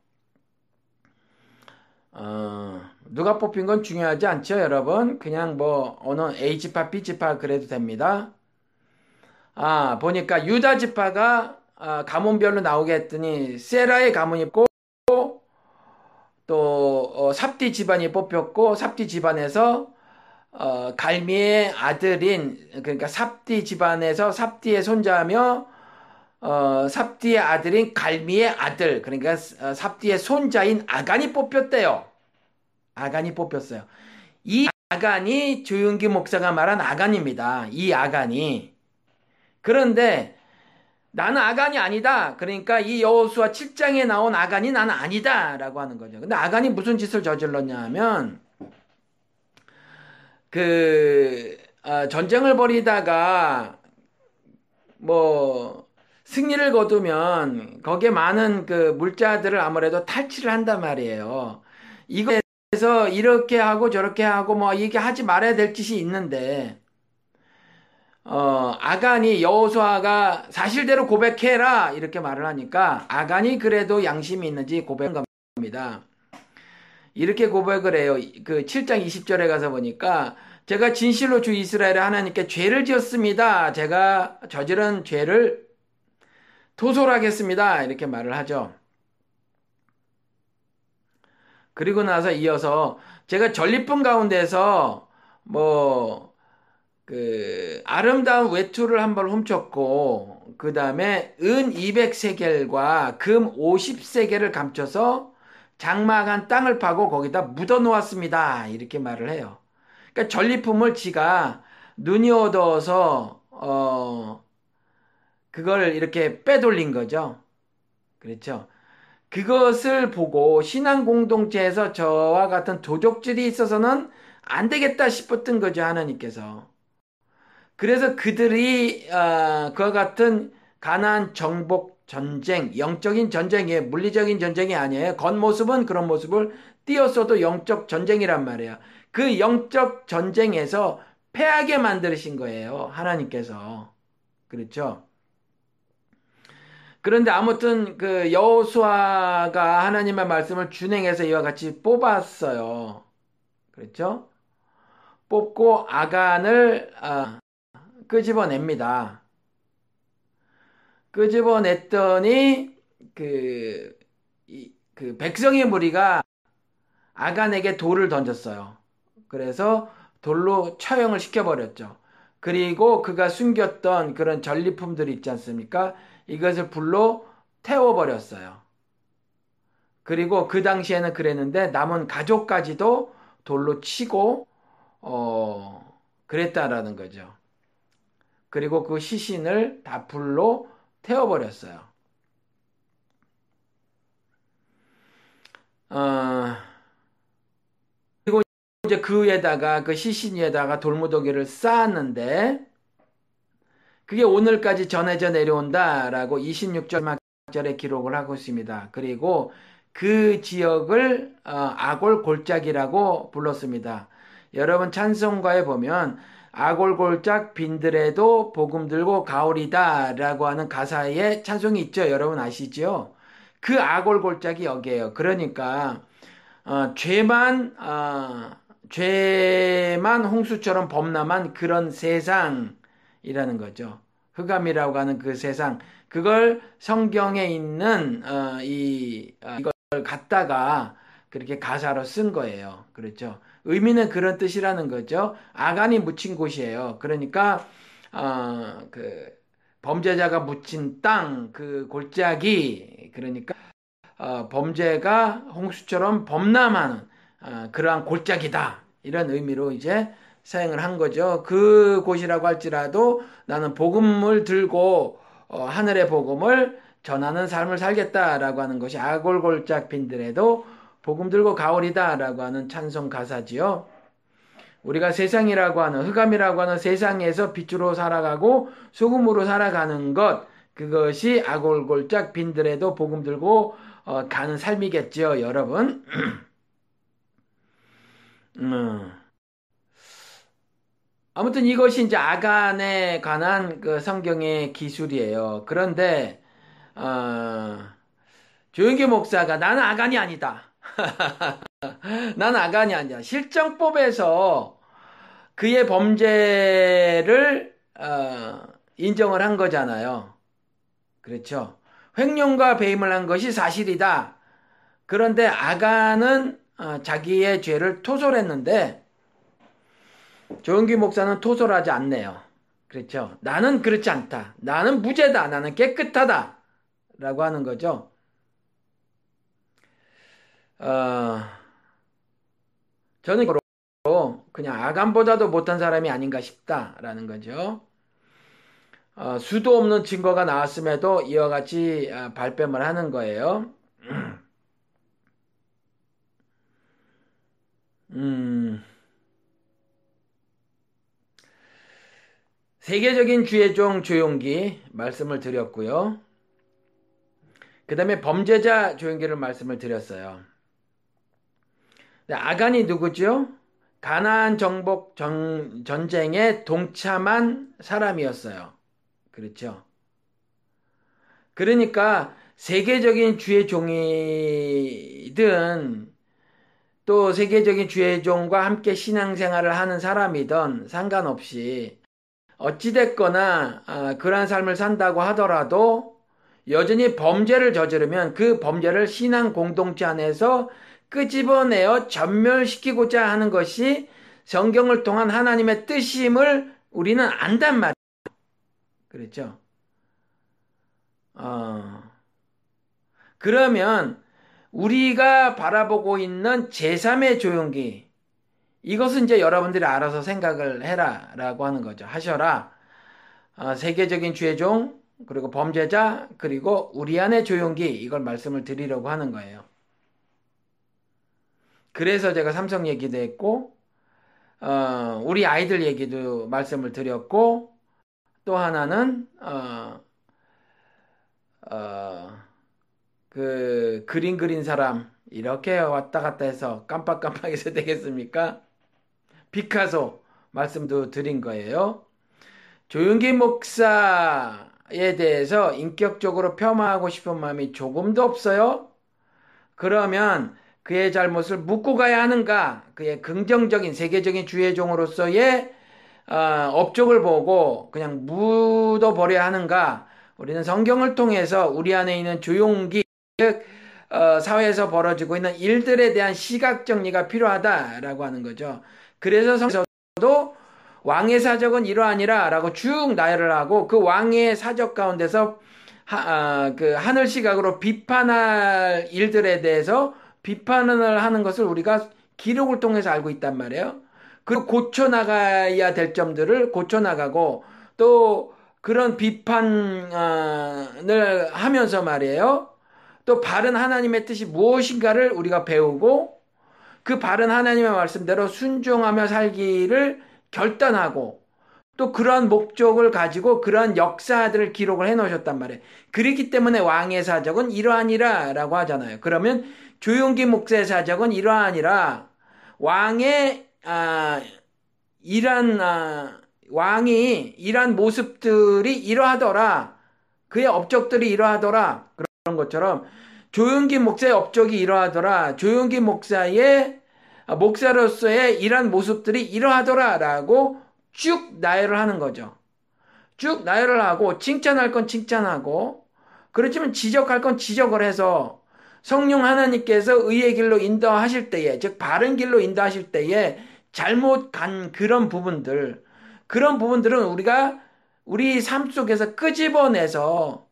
어, 누가 뽑힌 건 중요하지 않죠, 여러분? 그냥 뭐 어느 A 지파, B 지파 그래도 됩니다. 아, 보니까 유다 지파가 아, 가문별로 나오게 했더니 세라의 가문이 뽑고 또 어, 삽디 집안이 뽑혔고 삽디 집안에서 어, 갈미의 아들인 그러니까 삽디 집안에서 삽디의 손자며 어, 삽디의 아들인 갈미의 아들, 그러니까 어, 삽디의 손자인 아간이 뽑혔대요. 아간이 뽑혔어요. 이 아간이 조윤기 목사가 말한 아간입니다. 이 아간이. 그런데 나는 아간이 아니다. 그러니까 이 여호수아 7장에 나온 아간이 나는 아니다라고 하는 거죠. 근데 아간이 무슨 짓을 저질렀냐 하면 그 어, 전쟁을 벌이다가 뭐 승리를 거두면 거기에 많은 그 물자들을 아무래도 탈취를 한단 말이에요. 이거에서 이렇게 하고 저렇게 하고 뭐 이게 하지 말아야 될 짓이 있는데 어, 아간이 여호수아가 사실대로 고백해라 이렇게 말을 하니까 아간이 그래도 양심이 있는지 고백한 겁니다. 이렇게 고백을 해요. 그 7장 20절에 가서 보니까 제가 진실로 주 이스라엘의 하나님께 죄를 지었습니다. 제가 저지른 죄를 토솔하겠습니다. 이렇게 말을 하죠. 그리고 나서 이어서 제가 전리품 가운데서 뭐, 그, 아름다운 외투를 한 벌 훔쳤고, 그 다음에 은 200세겔과 금 50세겔을 감춰서 장막한 땅을 파고 거기다 묻어 놓았습니다. 이렇게 말을 해요. 그러니까 전리품을 지가 눈이 어두워서, 어, 그걸 이렇게 빼돌린 거죠. 그렇죠. 그것을 보고 신앙 공동체에서 저와 같은 도적질이 있어서는 안 되겠다 싶었던 거죠, 하나님께서. 그래서 그들이 어, 그와 같은 가난 정복 전쟁, 영적인 전쟁이에요. 물리적인 전쟁이 아니에요. 겉모습은 그런 모습을 띄었어도 영적 전쟁이란 말이에요. 그 영적 전쟁에서 패하게 만드신 거예요. 하나님께서. 그렇죠? 그런데 아무튼 그 여호수아가 하나님의 말씀을 준행해서 이와 같이 뽑았어요. 그렇죠? 뽑고 아간을 아, 끄집어냅니다. 끄집어냈더니 그, 이, 그 백성의 무리가 아간에게 돌을 던졌어요. 그래서 돌로 처형을 시켜버렸죠. 그리고 그가 숨겼던 그런 전리품들이 있지 않습니까? 이것을 불로 태워버렸어요. 그리고 그 당시에는 그랬는데 남은 가족까지도 돌로 치고 어 그랬다라는 거죠. 그리고 그 시신을 다 불로 태워버렸어요. 어, 그리고 이제 그 위에다가 그 시신 위에다가 돌무더기를 쌓았는데 그게 오늘까지 전해져 내려온다라고 26절 절에 기록을 하고 있습니다. 그리고 그 지역을 어, 아골 골짜기라고 불렀습니다. 여러분 찬송가에 보면 아골 골짝 빈들에도 복음 들고 가오리다라고 하는 가사에 찬송이 있죠. 여러분 아시죠? 그 아골 골짝이 여기에요. 그러니까 어, 죄만 어, 죄만 홍수처럼 범람한 그런 세상 이라는 거죠. 흑암이라고 하는 그 세상 그걸 성경에 있는 어, 이 어, 이걸 갖다가 그렇게 가사로 쓴 거예요. 그렇죠. 의미는 그런 뜻이라는 거죠. 아간이 묻힌 곳이에요. 그러니까 어, 그 범죄자가 묻힌 땅 그 골짜기 그러니까 어, 범죄가 홍수처럼 범람하는 어, 그러한 골짜기다 이런 의미로 이제 사용을 한 거죠. 그 곳이라고 할지라도 나는 복음을 들고 어, 하늘의 복음을 전하는 삶을 살겠다라고 하는 것이 아골골짝 빈들에도 복음 들고 가오리다라고 하는 찬송 가사지요. 우리가 세상이라고 하는 흑암이라고 하는 세상에서 빛으로 살아가고 소금으로 살아가는 것 그것이 아골골짝 빈들에도 복음 들고 어, 가는 삶이겠죠, 여러분. [clears throat] 음. 아무튼 이것이 이제 아간에 관한 그 성경의 기술이에요. 그런데 어, 조영기 목사가 나는 아간이 아니다. [laughs] 나는 아간이 아니야. 실정법에서 그의 범죄를 어, 인정을 한 거잖아요. 그렇죠. 횡령과 배임을 한 것이 사실이다. 그런데 아간은 어, 자기의 죄를 토설했는데 조은기 목사는 토설하지 않네요. 그렇죠. 나는 그렇지 않다. 나는 무죄다. 나는 깨끗하다. 라고 하는 거죠. 어, 저는 그냥 아간보다도 못한 사람이 아닌가 싶다라는 거죠. 어, 수도 없는 증거가 나왔음에도 이와 같이 어, 발뺌을 하는 거예요. 음. 세계적인 주의종 조용기 말씀을 드렸고요. 그 다음에 범죄자 조용기를 말씀을 드렸어요. 아간이 누구죠? 가나안 정복 전, 전쟁에 동참한 사람이었어요. 그렇죠. 그러니까 세계적인 주의 종이든 또 세계적인 주의 종과 함께 신앙생활을 하는 사람이든 상관없이 어찌됐거나 아, 그러한 삶을 산다고 하더라도 여전히 범죄를 저지르면 그 범죄를 신앙 공동체 안에서 끄집어내어 전멸시키고자 하는 것이 성경을 통한 하나님의 뜻임을 우리는 안단 말이에요. 그렇죠? 어, 그러면 우리가 바라보고 있는 제3의 조용기, 이것은 이제 여러분들이 알아서 생각을 해라 라고 하는 거죠. 하셔라. 어, 세계적인 죄종, 그리고 범죄자, 그리고 우리 안의 조용기, 이걸 말씀을 드리려고 하는 거예요. 그래서 제가 삼성 얘기도 했고, 어, 우리 아이들 얘기도 말씀을 드렸고, 또 하나는, 어, 어, 그, 그림 그린 사람, 이렇게 왔다 갔다 해서 깜빡깜빡해서 [laughs] 되겠습니까? 피카소 말씀도 드린 거예요. 조윤기 목사에 대해서 인격적으로 폄하하고 싶은 마음이 조금도 없어요. 그러면 그의 잘못을 묻고 가야 하는가? 그의 긍정적인 세계적인 주의종으로서의 어, 업적을 보고 그냥 묻어버려야 하는가? 우리는 성경을 통해서 우리 안에 있는 조용기, 즉 어, 사회에서 벌어지고 있는 일들에 대한 시각 정리가 필요하다라고 하는 거죠. 그래서 성서도 왕의 사적은 이러하니라라고 쭉 나열을 하고 그 왕의 사적 가운데서 하, 아, 그 하늘 시각으로 비판할 일들에 대해서 비판을 하는 것을 우리가 기록을 통해서 알고 있단 말이에요. 그리고 고쳐 나가야 될 점들을 고쳐 나가고 또 그런 비판을 하면서 말이에요. 또 바른 하나님의 뜻이 무엇인가를 우리가 배우고 그 바른 하나님의 말씀대로 순종하며 살기를 결단하고 또 그러한 목적을 가지고 그러한 역사들을 기록을 해 놓으셨단 말이에요. 그렇기 때문에 왕의 사적은 이러하니라 라고 하잖아요. 그러면 조용기 목사의 사적은 이러하니라 왕의 아, 이런 아, 왕이 이러한 모습들이 이러하더라. 그의 업적들이 이러하더라. 그런 것처럼 조용기 목사의 업적이 이러하더라. 조용기 목사의 목사로서의 이러한 모습들이 이러하더라라고 쭉 나열을 하는 거죠. 쭉 나열을 하고 칭찬할 건 칭찬하고 그렇지만 지적할 건 지적을 해서 성령 하나님께서 의의 길로 인도하실 때에 즉 바른 길로 인도하실 때에 잘못 간 그런 부분들 그런 부분들은 우리가 우리 삶 속에서 끄집어내서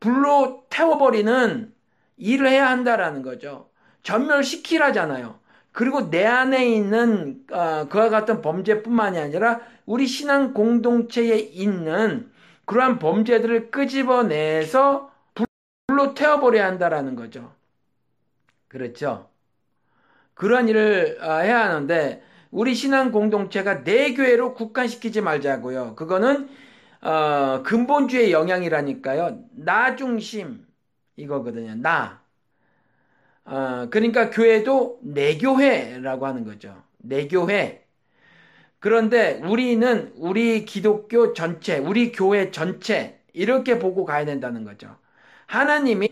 불로 태워버리는 일을 해야 한다라는 거죠. 전멸시키라잖아요. 그리고 내 안에 있는 어, 그와 같은 범죄뿐만이 아니라 우리 신앙 공동체에 있는 그러한 범죄들을 끄집어내서 불로 태워버려야 한다라는 거죠. 그렇죠. 그러한 일을 어, 해야 하는데 우리 신앙 공동체가 내 교회로 국한시키지 말자고요. 그거는 어, 근본주의 영향이라니까요. 나 중심 이거거든요. 나. 어, 그러니까 교회도 내 교회라고 하는 거죠. 내 교회. 그런데 우리는 우리 기독교 전체, 우리 교회 전체 이렇게 보고 가야 된다는 거죠. 하나님이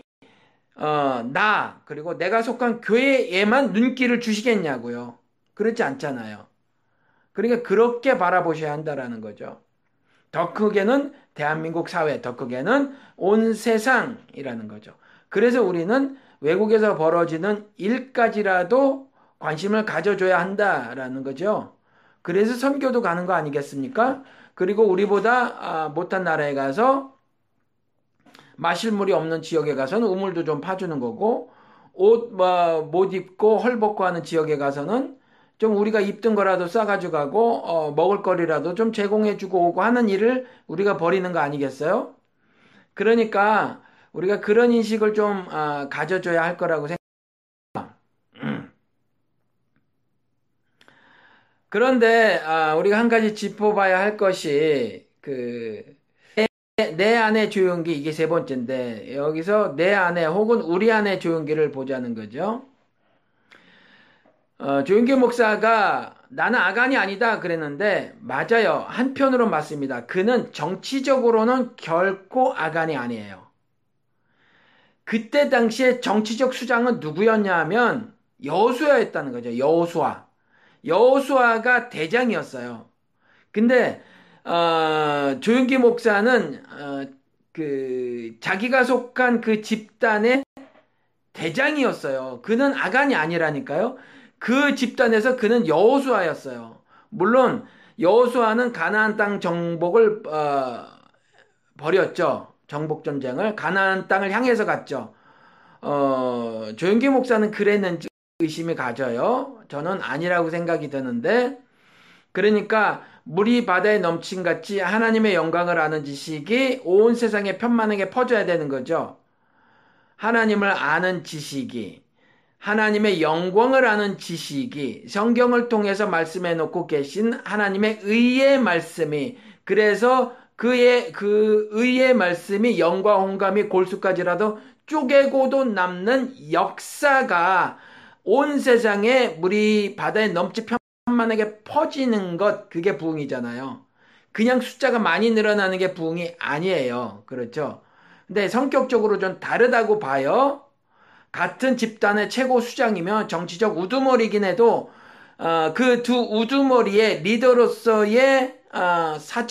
어, 나 그리고 내가 속한 교회에만 눈길을 주시겠냐고요. 그렇지 않잖아요. 그러니까 그렇게 바라보셔야 한다라는 거죠. 더 크게는 대한민국 사회, 더 크게는 온 세상이라는 거죠. 그래서 우리는 외국에서 벌어지는 일까지라도 관심을 가져줘야 한다라는 거죠. 그래서 선교도 가는 거 아니겠습니까? 그리고 우리보다 아, 못한 나라에 가서 마실 물이 없는 지역에 가서는 우물도 좀 파주는 거고 옷못 뭐, 입고 헐벗고 하는 지역에 가서는 좀 우리가 입던 거라도 싸가지고 가고 어, 먹을 거리라도 좀 제공해 주고 오고 하는 일을 우리가 버리는 거 아니겠어요? 그러니까 우리가 그런 인식을 좀 어, 가져줘야 할 거라고 생각합니다. [clears throat] 그런데 아, 우리가 한 가지 짚어봐야 할 것이 그내 안의 조용기 이게 세 번째인데 여기서 내 안에 혹은 우리 안의 조용기를 보자는 거죠. 어, 조윤기 목사가 나는 아간이 아니다 그랬는데 맞아요. 한편으로 맞습니다. 그는 정치적으로는 결코 아간이 아니에요. 그때 당시에 정치적 수장은 누구였냐 하면 여수아였다는 거죠. 여수아. 여수아가 대장이었어요. 근데 어, 조윤기 목사는 어, 그 자기가 속한 그 집단의 대장이었어요. 그는 아간이 아니라니까요. 그 집단에서 그는 여호수아였어요. 물론 여호수아는 가나안 땅 정복을 어, 벌였죠. 정복 전쟁을 가나안 땅을 향해서 갔죠. 어, 조영기 목사는 그랬는지 의심이 가져요. 저는 아니라고 생각이 드는데 그러니까 물이 바다에 넘친 같이 하나님의 영광을 아는 지식이 온 세상에 편만하게 퍼져야 되는 거죠. 하나님을 아는 지식이 하나님의 영광을 아는 지식이 성경을 통해서 말씀해 놓고 계신 하나님의 의의 말씀이 그래서 그의 그 의의 말씀이 영과 홍감이 골수까지라도 쪼개고도 남는 역사가 온 세상에 물이 바다에 넘치 편만하게 퍼지는 것 그게 부흥이잖아요. 그냥 숫자가 많이 늘어나는 게 부흥이 아니에요. 그렇죠? 근데 성격적으로 좀 다르다고 봐요. 같은 집단의 최고 수장이면 정치적 우두머리긴 해도 어, 그 두 우두머리의 리더로서의 어, 사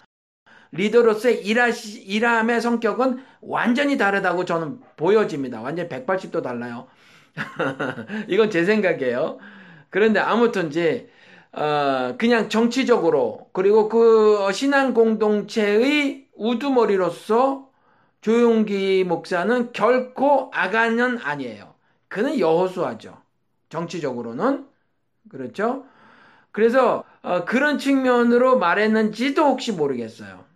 리더로서의 일하시, 일함의 성격은 완전히 다르다고 저는 보여집니다. 완전히 180도 달라요. [laughs] 이건 제 생각이에요. 그런데 아무튼지 어, 그냥 정치적으로 그리고 그 신앙 공동체의 우두머리로서 조용기 목사는 결코 아가는 아니에요. 그는 여호수아죠. 정치적으로는 그렇죠. 그래서 어, 그런 측면으로 말했는지도 혹시 모르겠어요.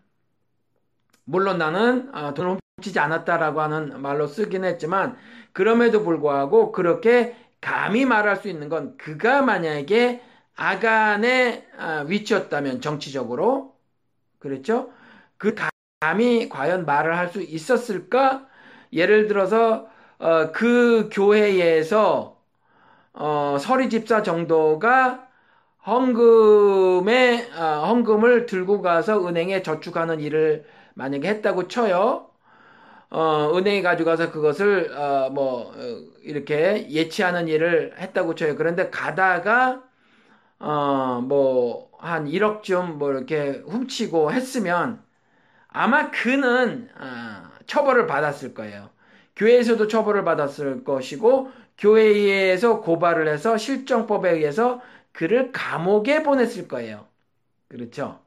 물론 나는 어, 돈을 훔치지 않았다라고 하는 말로 쓰긴 했지만 그럼에도 불구하고 그렇게 감히 말할 수 있는 건 그가 만약에 아간의 어, 위치였다면 정치적으로 그렇죠? 그 감히 과연 말을 할 수 있었을까? 예를 들어서 어, 그 교회에서 어, 서리 집사 정도가 헌금에 어, 헌금을 들고 가서 은행에 저축하는 일을 만약에 했다고 쳐요. 어, 은행에 가져가서 그것을 어, 뭐 어, 이렇게 예치하는 일을 했다고 쳐요. 그런데 가다가 어, 뭐 한 1억쯤 뭐 이렇게 훔치고 했으면 아마 그는 어, 처벌을 받았을 거예요. 교회에서도 처벌을 받았을 것이고 교회에서 고발을 해서 실정법에 의해서 그를 감옥에 보냈을 거예요. 그렇죠?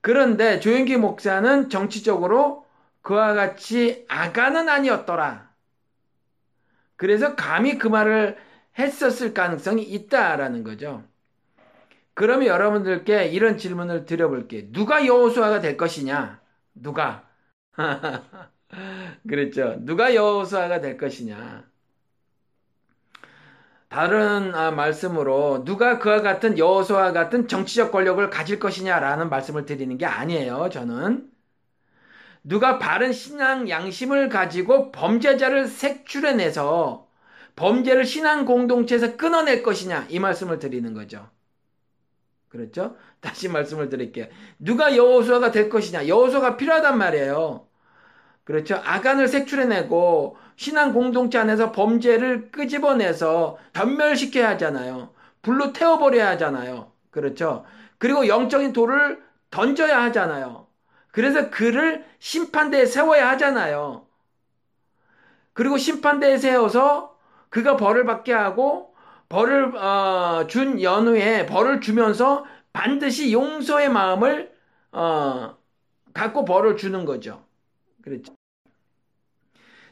그런데 조영기 목사는 정치적으로 그와 같이 아가는 아니었더라. 그래서 감히 그 말을 했었을 가능성이 있다라는 거죠. 그러면 여러분들께 이런 질문을 드려볼게요. 누가 여호수아가 될 것이냐? 누가? [laughs] 그랬죠. 누가 여호수아가 될 것이냐. 다른 아, 말씀으로 누가 그와 같은 여호수아 같은 정치적 권력을 가질 것이냐라는 말씀을 드리는 게 아니에요. 저는 누가 바른 신앙 양심을 가지고 범죄자를 색출해내서 범죄를 신앙 공동체에서 끊어낼 것이냐 이 말씀을 드리는 거죠. 그렇죠? 다시 말씀을 드릴게요. 누가 여호수아가 될 것이냐? 여호수아가 필요하단 말이에요. 그렇죠? 아간을 색출해내고 신앙 공동체 안에서 범죄를 끄집어내서 전멸시켜야 하잖아요. 불로 태워버려야 하잖아요. 그렇죠? 그리고 영적인 돌을 던져야 하잖아요. 그래서 그를 심판대에 세워야 하잖아요. 그리고 심판대에 세워서 그가 벌을 받게 하고 벌을 어, 준 연후에 벌을 주면서 반드시 용서의 마음을 어, 갖고 벌을 주는 거죠. 그렇죠.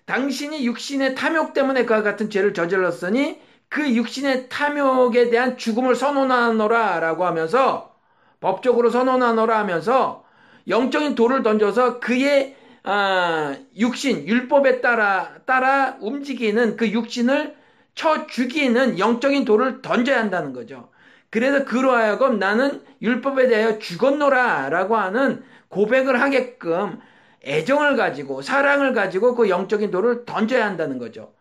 당신이 육신의 탐욕 때문에 그와 같은 죄를 저질렀으니 그 육신의 탐욕에 대한 죽음을 선언하노라 라고 하면서 법적으로 선언하노라 하면서 영적인 돌을 던져서 그의 아, 육신 율법에 따라 따라 움직이는 그 육신을 쳐 죽이는 영적인 돌을 던져야 한다는 거죠. 그래서 그로 하여금 나는 율법에 대하여 죽었노라 라고 하는 고백을 하게끔 애정을 가지고 사랑을 가지고 그 영적인 돌을 던져야 한다는 거죠.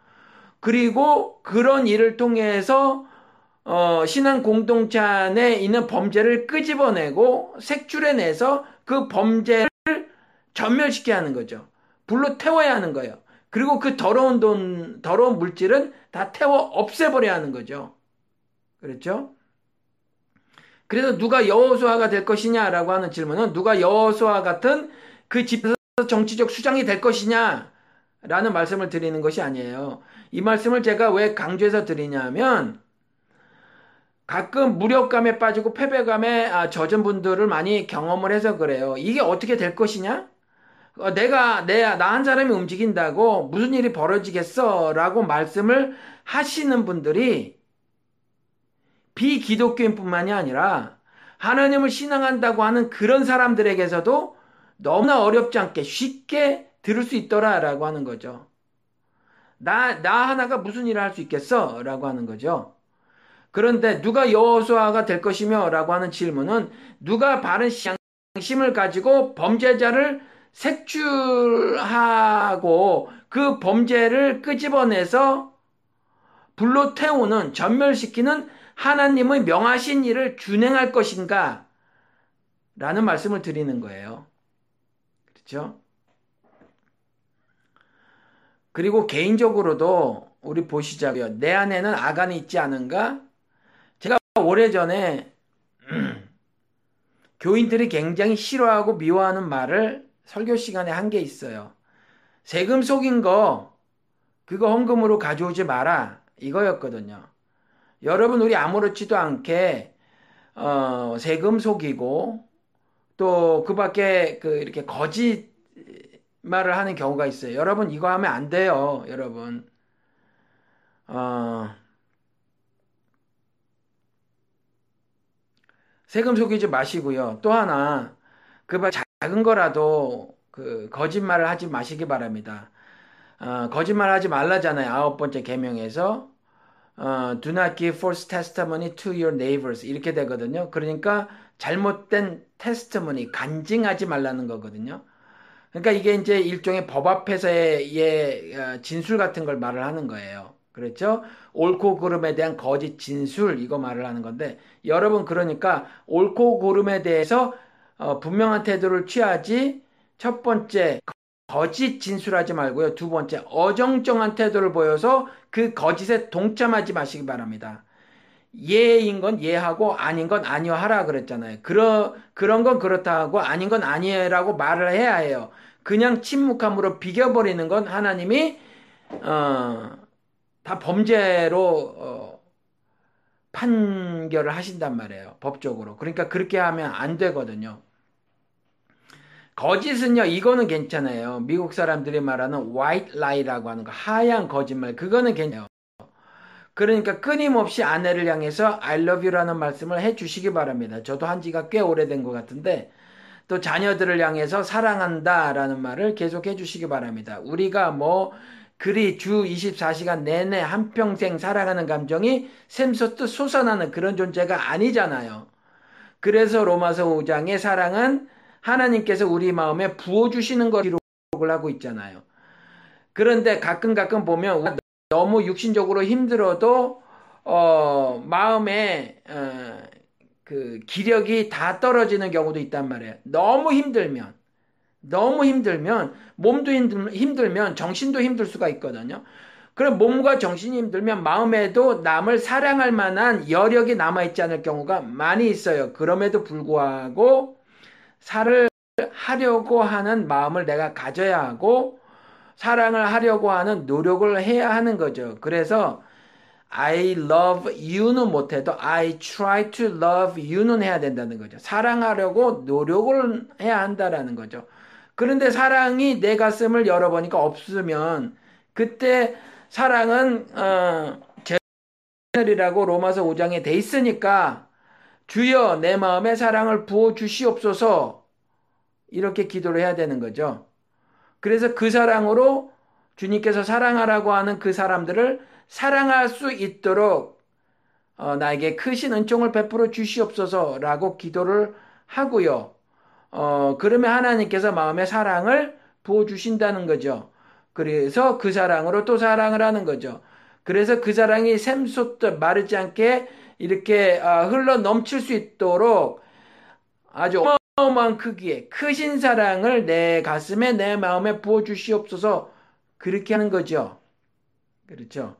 그리고 그런 일을 통해서 어, 신앙 공동체 안에 있는 범죄를 끄집어내고 색출해내서 그 범죄를 전멸시켜야 하는 거죠. 불로 태워야 하는 거예요. 그리고 그 더러운 돈, 더러운 물질은 다 태워 없애버려야 하는 거죠. 그렇죠? 그래서 누가 여호수아가 될 것이냐라고 하는 질문은 누가 여호수아 같은 그 집에서 정치적 수장이 될 것이냐? 라는 말씀을 드리는 것이 아니에요. 이 말씀을 제가 왜 강조해서 드리냐면, 가끔 무력감에 빠지고 패배감에 아, 젖은 분들을 많이 경험을 해서 그래요. 이게 어떻게 될 것이냐? 어, 내가 내 나 한 사람이 움직인다고 무슨 일이 벌어지겠어 라고 말씀을 하시는 분들이 비기독교인 뿐만이 아니라 하나님을 신앙한다고 하는 그런 사람들에게서도 너무나 어렵지 않게 쉽게 들을 수 있더라라고 하는 거죠. 나, 나 하나가 무슨 일을 할 수 있겠어? 라고 하는 거죠. 그런데 누가 여호수아가 될 것이며 라고 하는 질문은 누가 바른 양심을 가지고 범죄자를 색출하고 그 범죄를 끄집어내서 불로 태우는 전멸시키는 하나님의 명하신 일을 준행할 것인가? 라는 말씀을 드리는 거예요. 그렇죠? 그리고 개인적으로도 우리 보시자고요. 내 안에는 아간이 있지 않은가? 제가 오래전에 [clears throat] 교인들이 굉장히 싫어하고 미워하는 말을 설교 시간에 한 게 있어요. 세금 속인 거 그거 헌금으로 가져오지 마라 이거였거든요. 여러분 우리 아무렇지도 않게 어, 세금 속이고 또 그 밖에 그 이렇게 거짓 말을 하는 경우가 있어요. 여러분 이거 하면 안 돼요, 여러분. 어, 세금 속이지 마시고요. 또 하나 그 작은 거라도 그 거짓말을 하지 마시기 바랍니다. 어, 거짓말하지 말라잖아요. 아홉 번째 계명에서 어, do not give false testimony to your neighbors 이렇게 되거든요. 그러니까 잘못된 테스트머니 간증하지 말라는 거거든요. 그러니까 이게 이제 일종의 법 앞에서의 어, 진술 같은 걸 말을 하는 거예요. 그렇죠? 옳고 그름에 대한 거짓 진술 이거 말을 하는 건데 여러분 그러니까 옳고 그름에 대해서 어, 분명한 태도를 취하지 첫 번째 거짓 진술하지 말고요. 두 번째 어정쩡한 태도를 보여서 그 거짓에 동참하지 마시기 바랍니다. 예인 건 예하고 아닌 건 아니요 하라 그랬잖아요. 그러, 그런 건 그렇다 하고 아닌 건 아니에라고 말을 해야 해요. 그냥 침묵함으로 비겨버리는 건 하나님이 어, 다 범죄로 어, 판결을 하신단 말이에요. 법적으로. 그러니까 그렇게 하면 안 되거든요. 거짓은요, 이거는 괜찮아요. 미국 사람들이 말하는 white lie라고 하는 거, 하얀 거짓말. 그거는 괜찮아요. 그러니까 끊임없이 아내를 향해서 I love you라는 말씀을 해 주시기 바랍니다. 저도 한 지가 꽤 오래된 것 같은데, 또 자녀들을 향해서 사랑한다라는 말을 계속 해 주시기 바랍니다. 우리가 뭐, 그리 주 24시간 내내 한평생 사랑하는 감정이 샘솟듯 솟아나는 그런 존재가 아니잖아요. 그래서 로마서 5장의 사랑은 하나님께서 우리 마음에 부어주시는 걸 기록을 하고 있잖아요. 그런데 가끔 가끔 보면 너무 육신적으로 힘들어도 어, 마음에 어, 그 기력이 다 떨어지는 경우도 있단 말이에요. 너무 힘들면 너무 힘들면 몸도 힘들, 힘들면 정신도 힘들 수가 있거든요. 그럼 몸과 정신이 힘들면 마음에도 남을 사랑할 만한 여력이 남아 있지 않을 경우가 많이 있어요. 그럼에도 불구하고 살을 하려고 하는 마음을 내가 가져야 하고 사랑을 하려고 하는 노력을 해야 하는 거죠. 그래서 I love you는 못해도 I try to love you는 해야 된다는 거죠. 사랑하려고 노력을 해야 한다라는 거죠. 그런데 사랑이 내 가슴을 열어보니까 없으면 그때 사랑은 어, 제이라고 로마서 5장에 돼 있으니까 주여 내 마음에 사랑을 부어 주시옵소서 이렇게 기도를 해야 되는 거죠. 그래서 그 사랑으로 주님께서 사랑하라고 하는 그 사람들을 사랑할 수 있도록 어, 나에게 크신 은총을 베풀어 주시옵소서라고 기도를 하고요. 어, 그러면 하나님께서 마음에 사랑을 부어 주신다는 거죠. 그래서 그 사랑으로 또 사랑을 하는 거죠. 그래서 그 사랑이 샘솟듯 마르지 않게 이렇게 어, 흘러 넘칠 수 있도록 아주 어마어마한 크기의 크신 사랑을 내 가슴에 내 마음에 부어 주시옵소서 그렇게 하는 거죠. 그렇죠.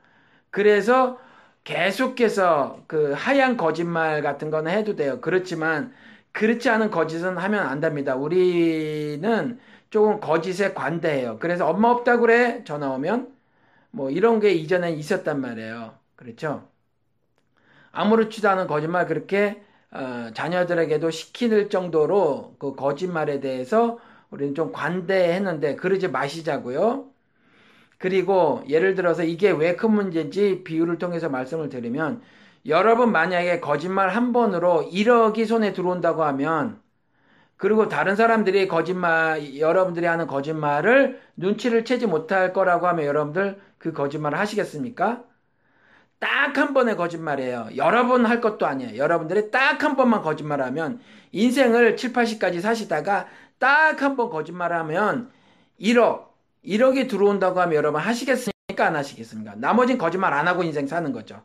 그래서 계속해서 그 하얀 거짓말 같은 거는 해도 돼요. 그렇지만 그렇지 않은 거짓은 하면 안 됩니다. 우리는 조금 거짓에 관대해요. 그래서 엄마 없다 그래 전화 오면 뭐 이런 게 이전에 있었단 말이에요. 그렇죠? 아무렇지도 않은 거짓말 그렇게 어, 자녀들에게도 시킬 정도로 그 거짓말에 대해서 우리는 좀 관대했는데 그러지 마시자고요. 그리고 예를 들어서 이게 왜 큰 문제인지 비유를 통해서 말씀을 드리면 여러분 만약에 거짓말 한 번으로 1억이 손에 들어온다고 하면 그리고 다른 사람들이 거짓말 여러분들이 하는 거짓말을 눈치를 채지 못할 거라고 하면 여러분들 그 거짓말을 하시겠습니까? 딱 한 번의 거짓말이에요. 여러 번 할 것도 아니에요. 여러분들이 딱 한 번만 거짓말하면 인생을 7, 80까지 사시다가 딱 한 번 거짓말하면 1억 1억이 들어온다고 하면 여러분 하시겠습니까? 안 하시겠습니까? 나머진 거짓말 안 하고 인생 사는 거죠.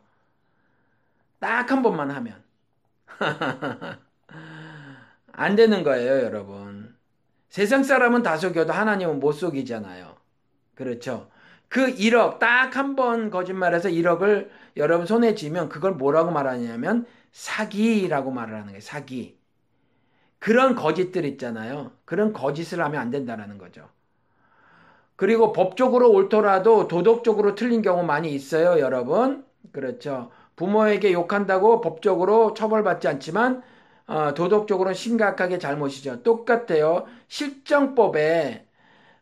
딱 한 번만 하면. [laughs] 안 되는 거예요, 여러분. 세상 사람은 다 속여도 하나님은 못 속이잖아요. 그렇죠. 그 1억, 딱 한 번 거짓말해서 1억을 여러분 손에 쥐면 그걸 뭐라고 말하냐면 사기라고 말을 하는 거예요, 사기. 그런 거짓들 있잖아요. 그런 거짓을 하면 안 된다는 거죠. 그리고 법적으로 옳더라도 도덕적으로 틀린 경우 많이 있어요, 여러분. 그렇죠. 부모에게 욕한다고 법적으로 처벌받지 않지만 어, 도덕적으로는 심각하게 잘못이죠. 똑같아요. 실정법에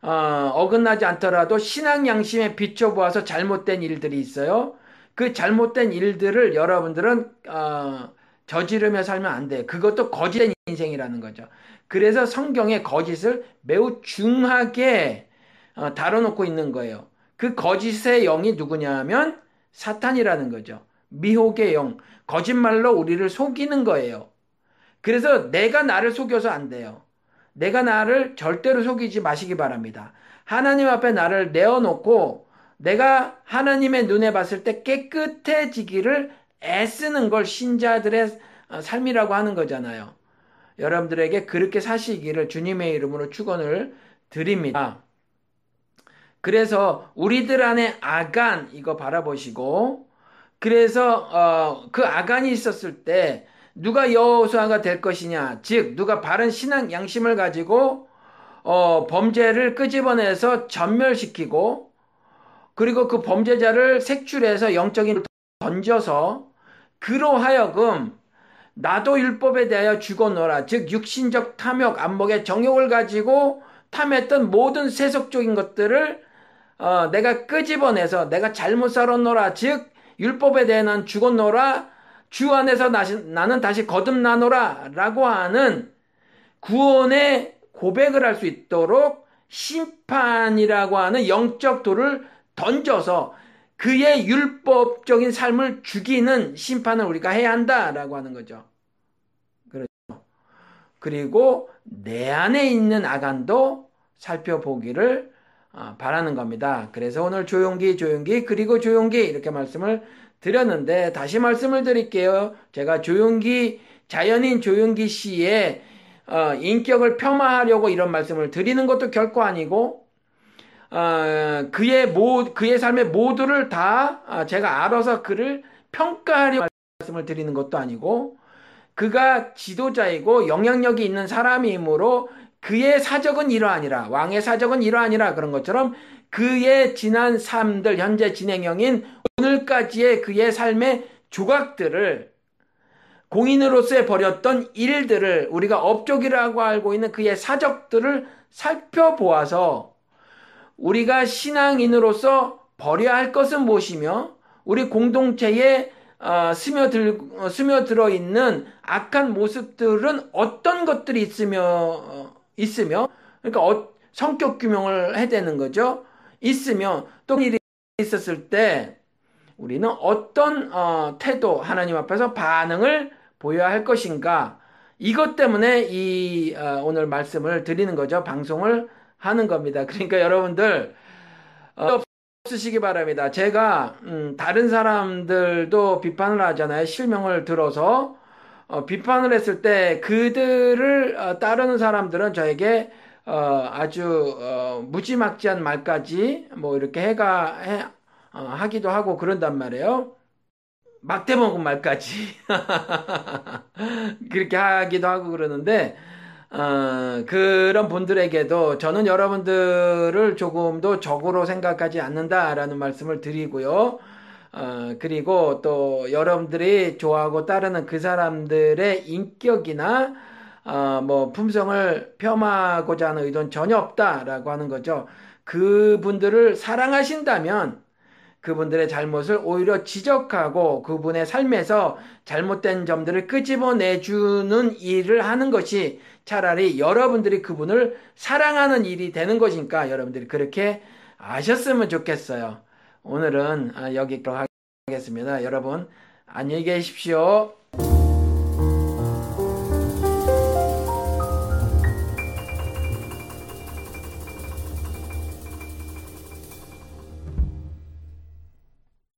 어, 긋나지 않더라도 신앙 양심에 비춰보아서 잘못된 일들이 있어요. 그 잘못된 일들을 여러분들은 어, 저지르며 살면 안 돼요. 그것도 거짓된 인생이라는 거죠. 그래서 성경에 거짓을 매우 중하게 어, 다뤄놓고 있는 거예요. 그 거짓의 영이 누구냐면 사탄이라는 거죠. 미혹의 영, 거짓말로 우리를 속이는 거예요. 그래서 내가 나를 속여서 안 돼요. 내가 나를 절대로 속이지 마시기 바랍니다. 하나님 앞에 나를 내어놓고 내가 하나님의 눈에 봤을 때 깨끗해지기를 애쓰는 걸 신자들의 어, 삶이라고 하는 거잖아요. 여러분들에게 그렇게 사시기를 주님의 이름으로 축원을 드립니다. 그래서 우리들 안에 아간 이거 바라보시고 그래서 어, 그 아간이 있었을 때 누가 여호수아가 될 것이냐 즉 누가 바른 신앙 양심을 가지고 어, 범죄를 끄집어내서 전멸시키고 그리고 그 범죄자를 색출해서 영적인 던져서 그로 하여금 나도 율법에 대하여 죽어노라. 즉 육신적 탐욕 안목의 정욕을 가지고 탐했던 모든 세속적인 것들을 어, 내가 끄집어내서 내가 잘못 살았노라. 즉 율법에 대해 난 죽었노라. 주 안에서 나는 다시 거듭나노라. 라고 하는 구원의 고백을 할 수 있도록 심판이라고 하는 영적 돌을 던져서 그의 율법적인 삶을 죽이는 심판을 우리가 해야 한다라고 하는 거죠. 그렇죠. 그리고 내 안에 있는 아간도 살펴보기를 어, 바라는 겁니다. 그래서 오늘 조용기, 조용기, 그리고 조용기 이렇게 말씀을 드렸는데 다시 말씀을 드릴게요. 제가 조용기, 자연인 조용기 씨의 어, 인격을 폄하하려고 이런 말씀을 드리는 것도 결코 아니고 어, 그의 모 그의 삶의 모두를 다 제가 알아서 그를 평가하려고 말씀을 드리는 것도 아니고 그가 지도자이고 영향력이 있는 사람이므로 그의 사적은 이러하니라. 왕의 사적은 이러하니라. 그런 것처럼 그의 지난 삶들, 현재 진행형인 오늘까지의 그의 삶의 조각들을 공인으로서의 벌였던 일들을 우리가 업적이라고 알고 있는 그의 사적들을 살펴보아서 우리가 신앙인으로서 버려야 할 것은 무엇이며 우리 공동체에 어, 스며들, 어, 스며들어 있는 악한 모습들은 어떤 것들이 있으며 어, 있으며 그러니까 어, 성격 규명을 해야 되는 거죠. 있으며 또 일이 있었을 때 우리는 어떤 어, 태도 하나님 앞에서 반응을 보여야 할 것인가 이것 때문에 이 어, 오늘 말씀을 드리는 거죠. 방송을 하는 겁니다. 그러니까 여러분들 어, 없으시기 바랍니다. 제가 음, 다른 사람들도 비판을 하잖아요. 실명을 들어서 어, 비판을 했을 때 그들을 어, 따르는 사람들은 저에게 어, 아주 어, 무지막지한 말까지 뭐 이렇게 해가 해, 어, 하기도 하고 그런단 말이에요. 막대 먹은 말까지 [laughs] 그렇게 하기도 하고 그러는데 어, 그런 분들에게도 저는 여러분들을 조금 더 적으로 생각하지 않는다라는 말씀을 드리고요. 어, 그리고 또 여러분들이 좋아하고 따르는 그 사람들의 인격이나 어, 뭐 품성을 폄하하고자 하는 의도는 전혀 없다라고 하는 거죠. 그분들을 사랑하신다면 그분들의 잘못을 오히려 지적하고 그분의 삶에서 잘못된 점들을 끄집어내주는 일을 하는 것이 차라리 여러분들이 그분을 사랑하는 일이 되는 것이니까 여러분들이 그렇게 아셨으면 좋겠어요. 오늘은 아, 여기까지 하겠습니다. 여러분 안녕히 계십시오.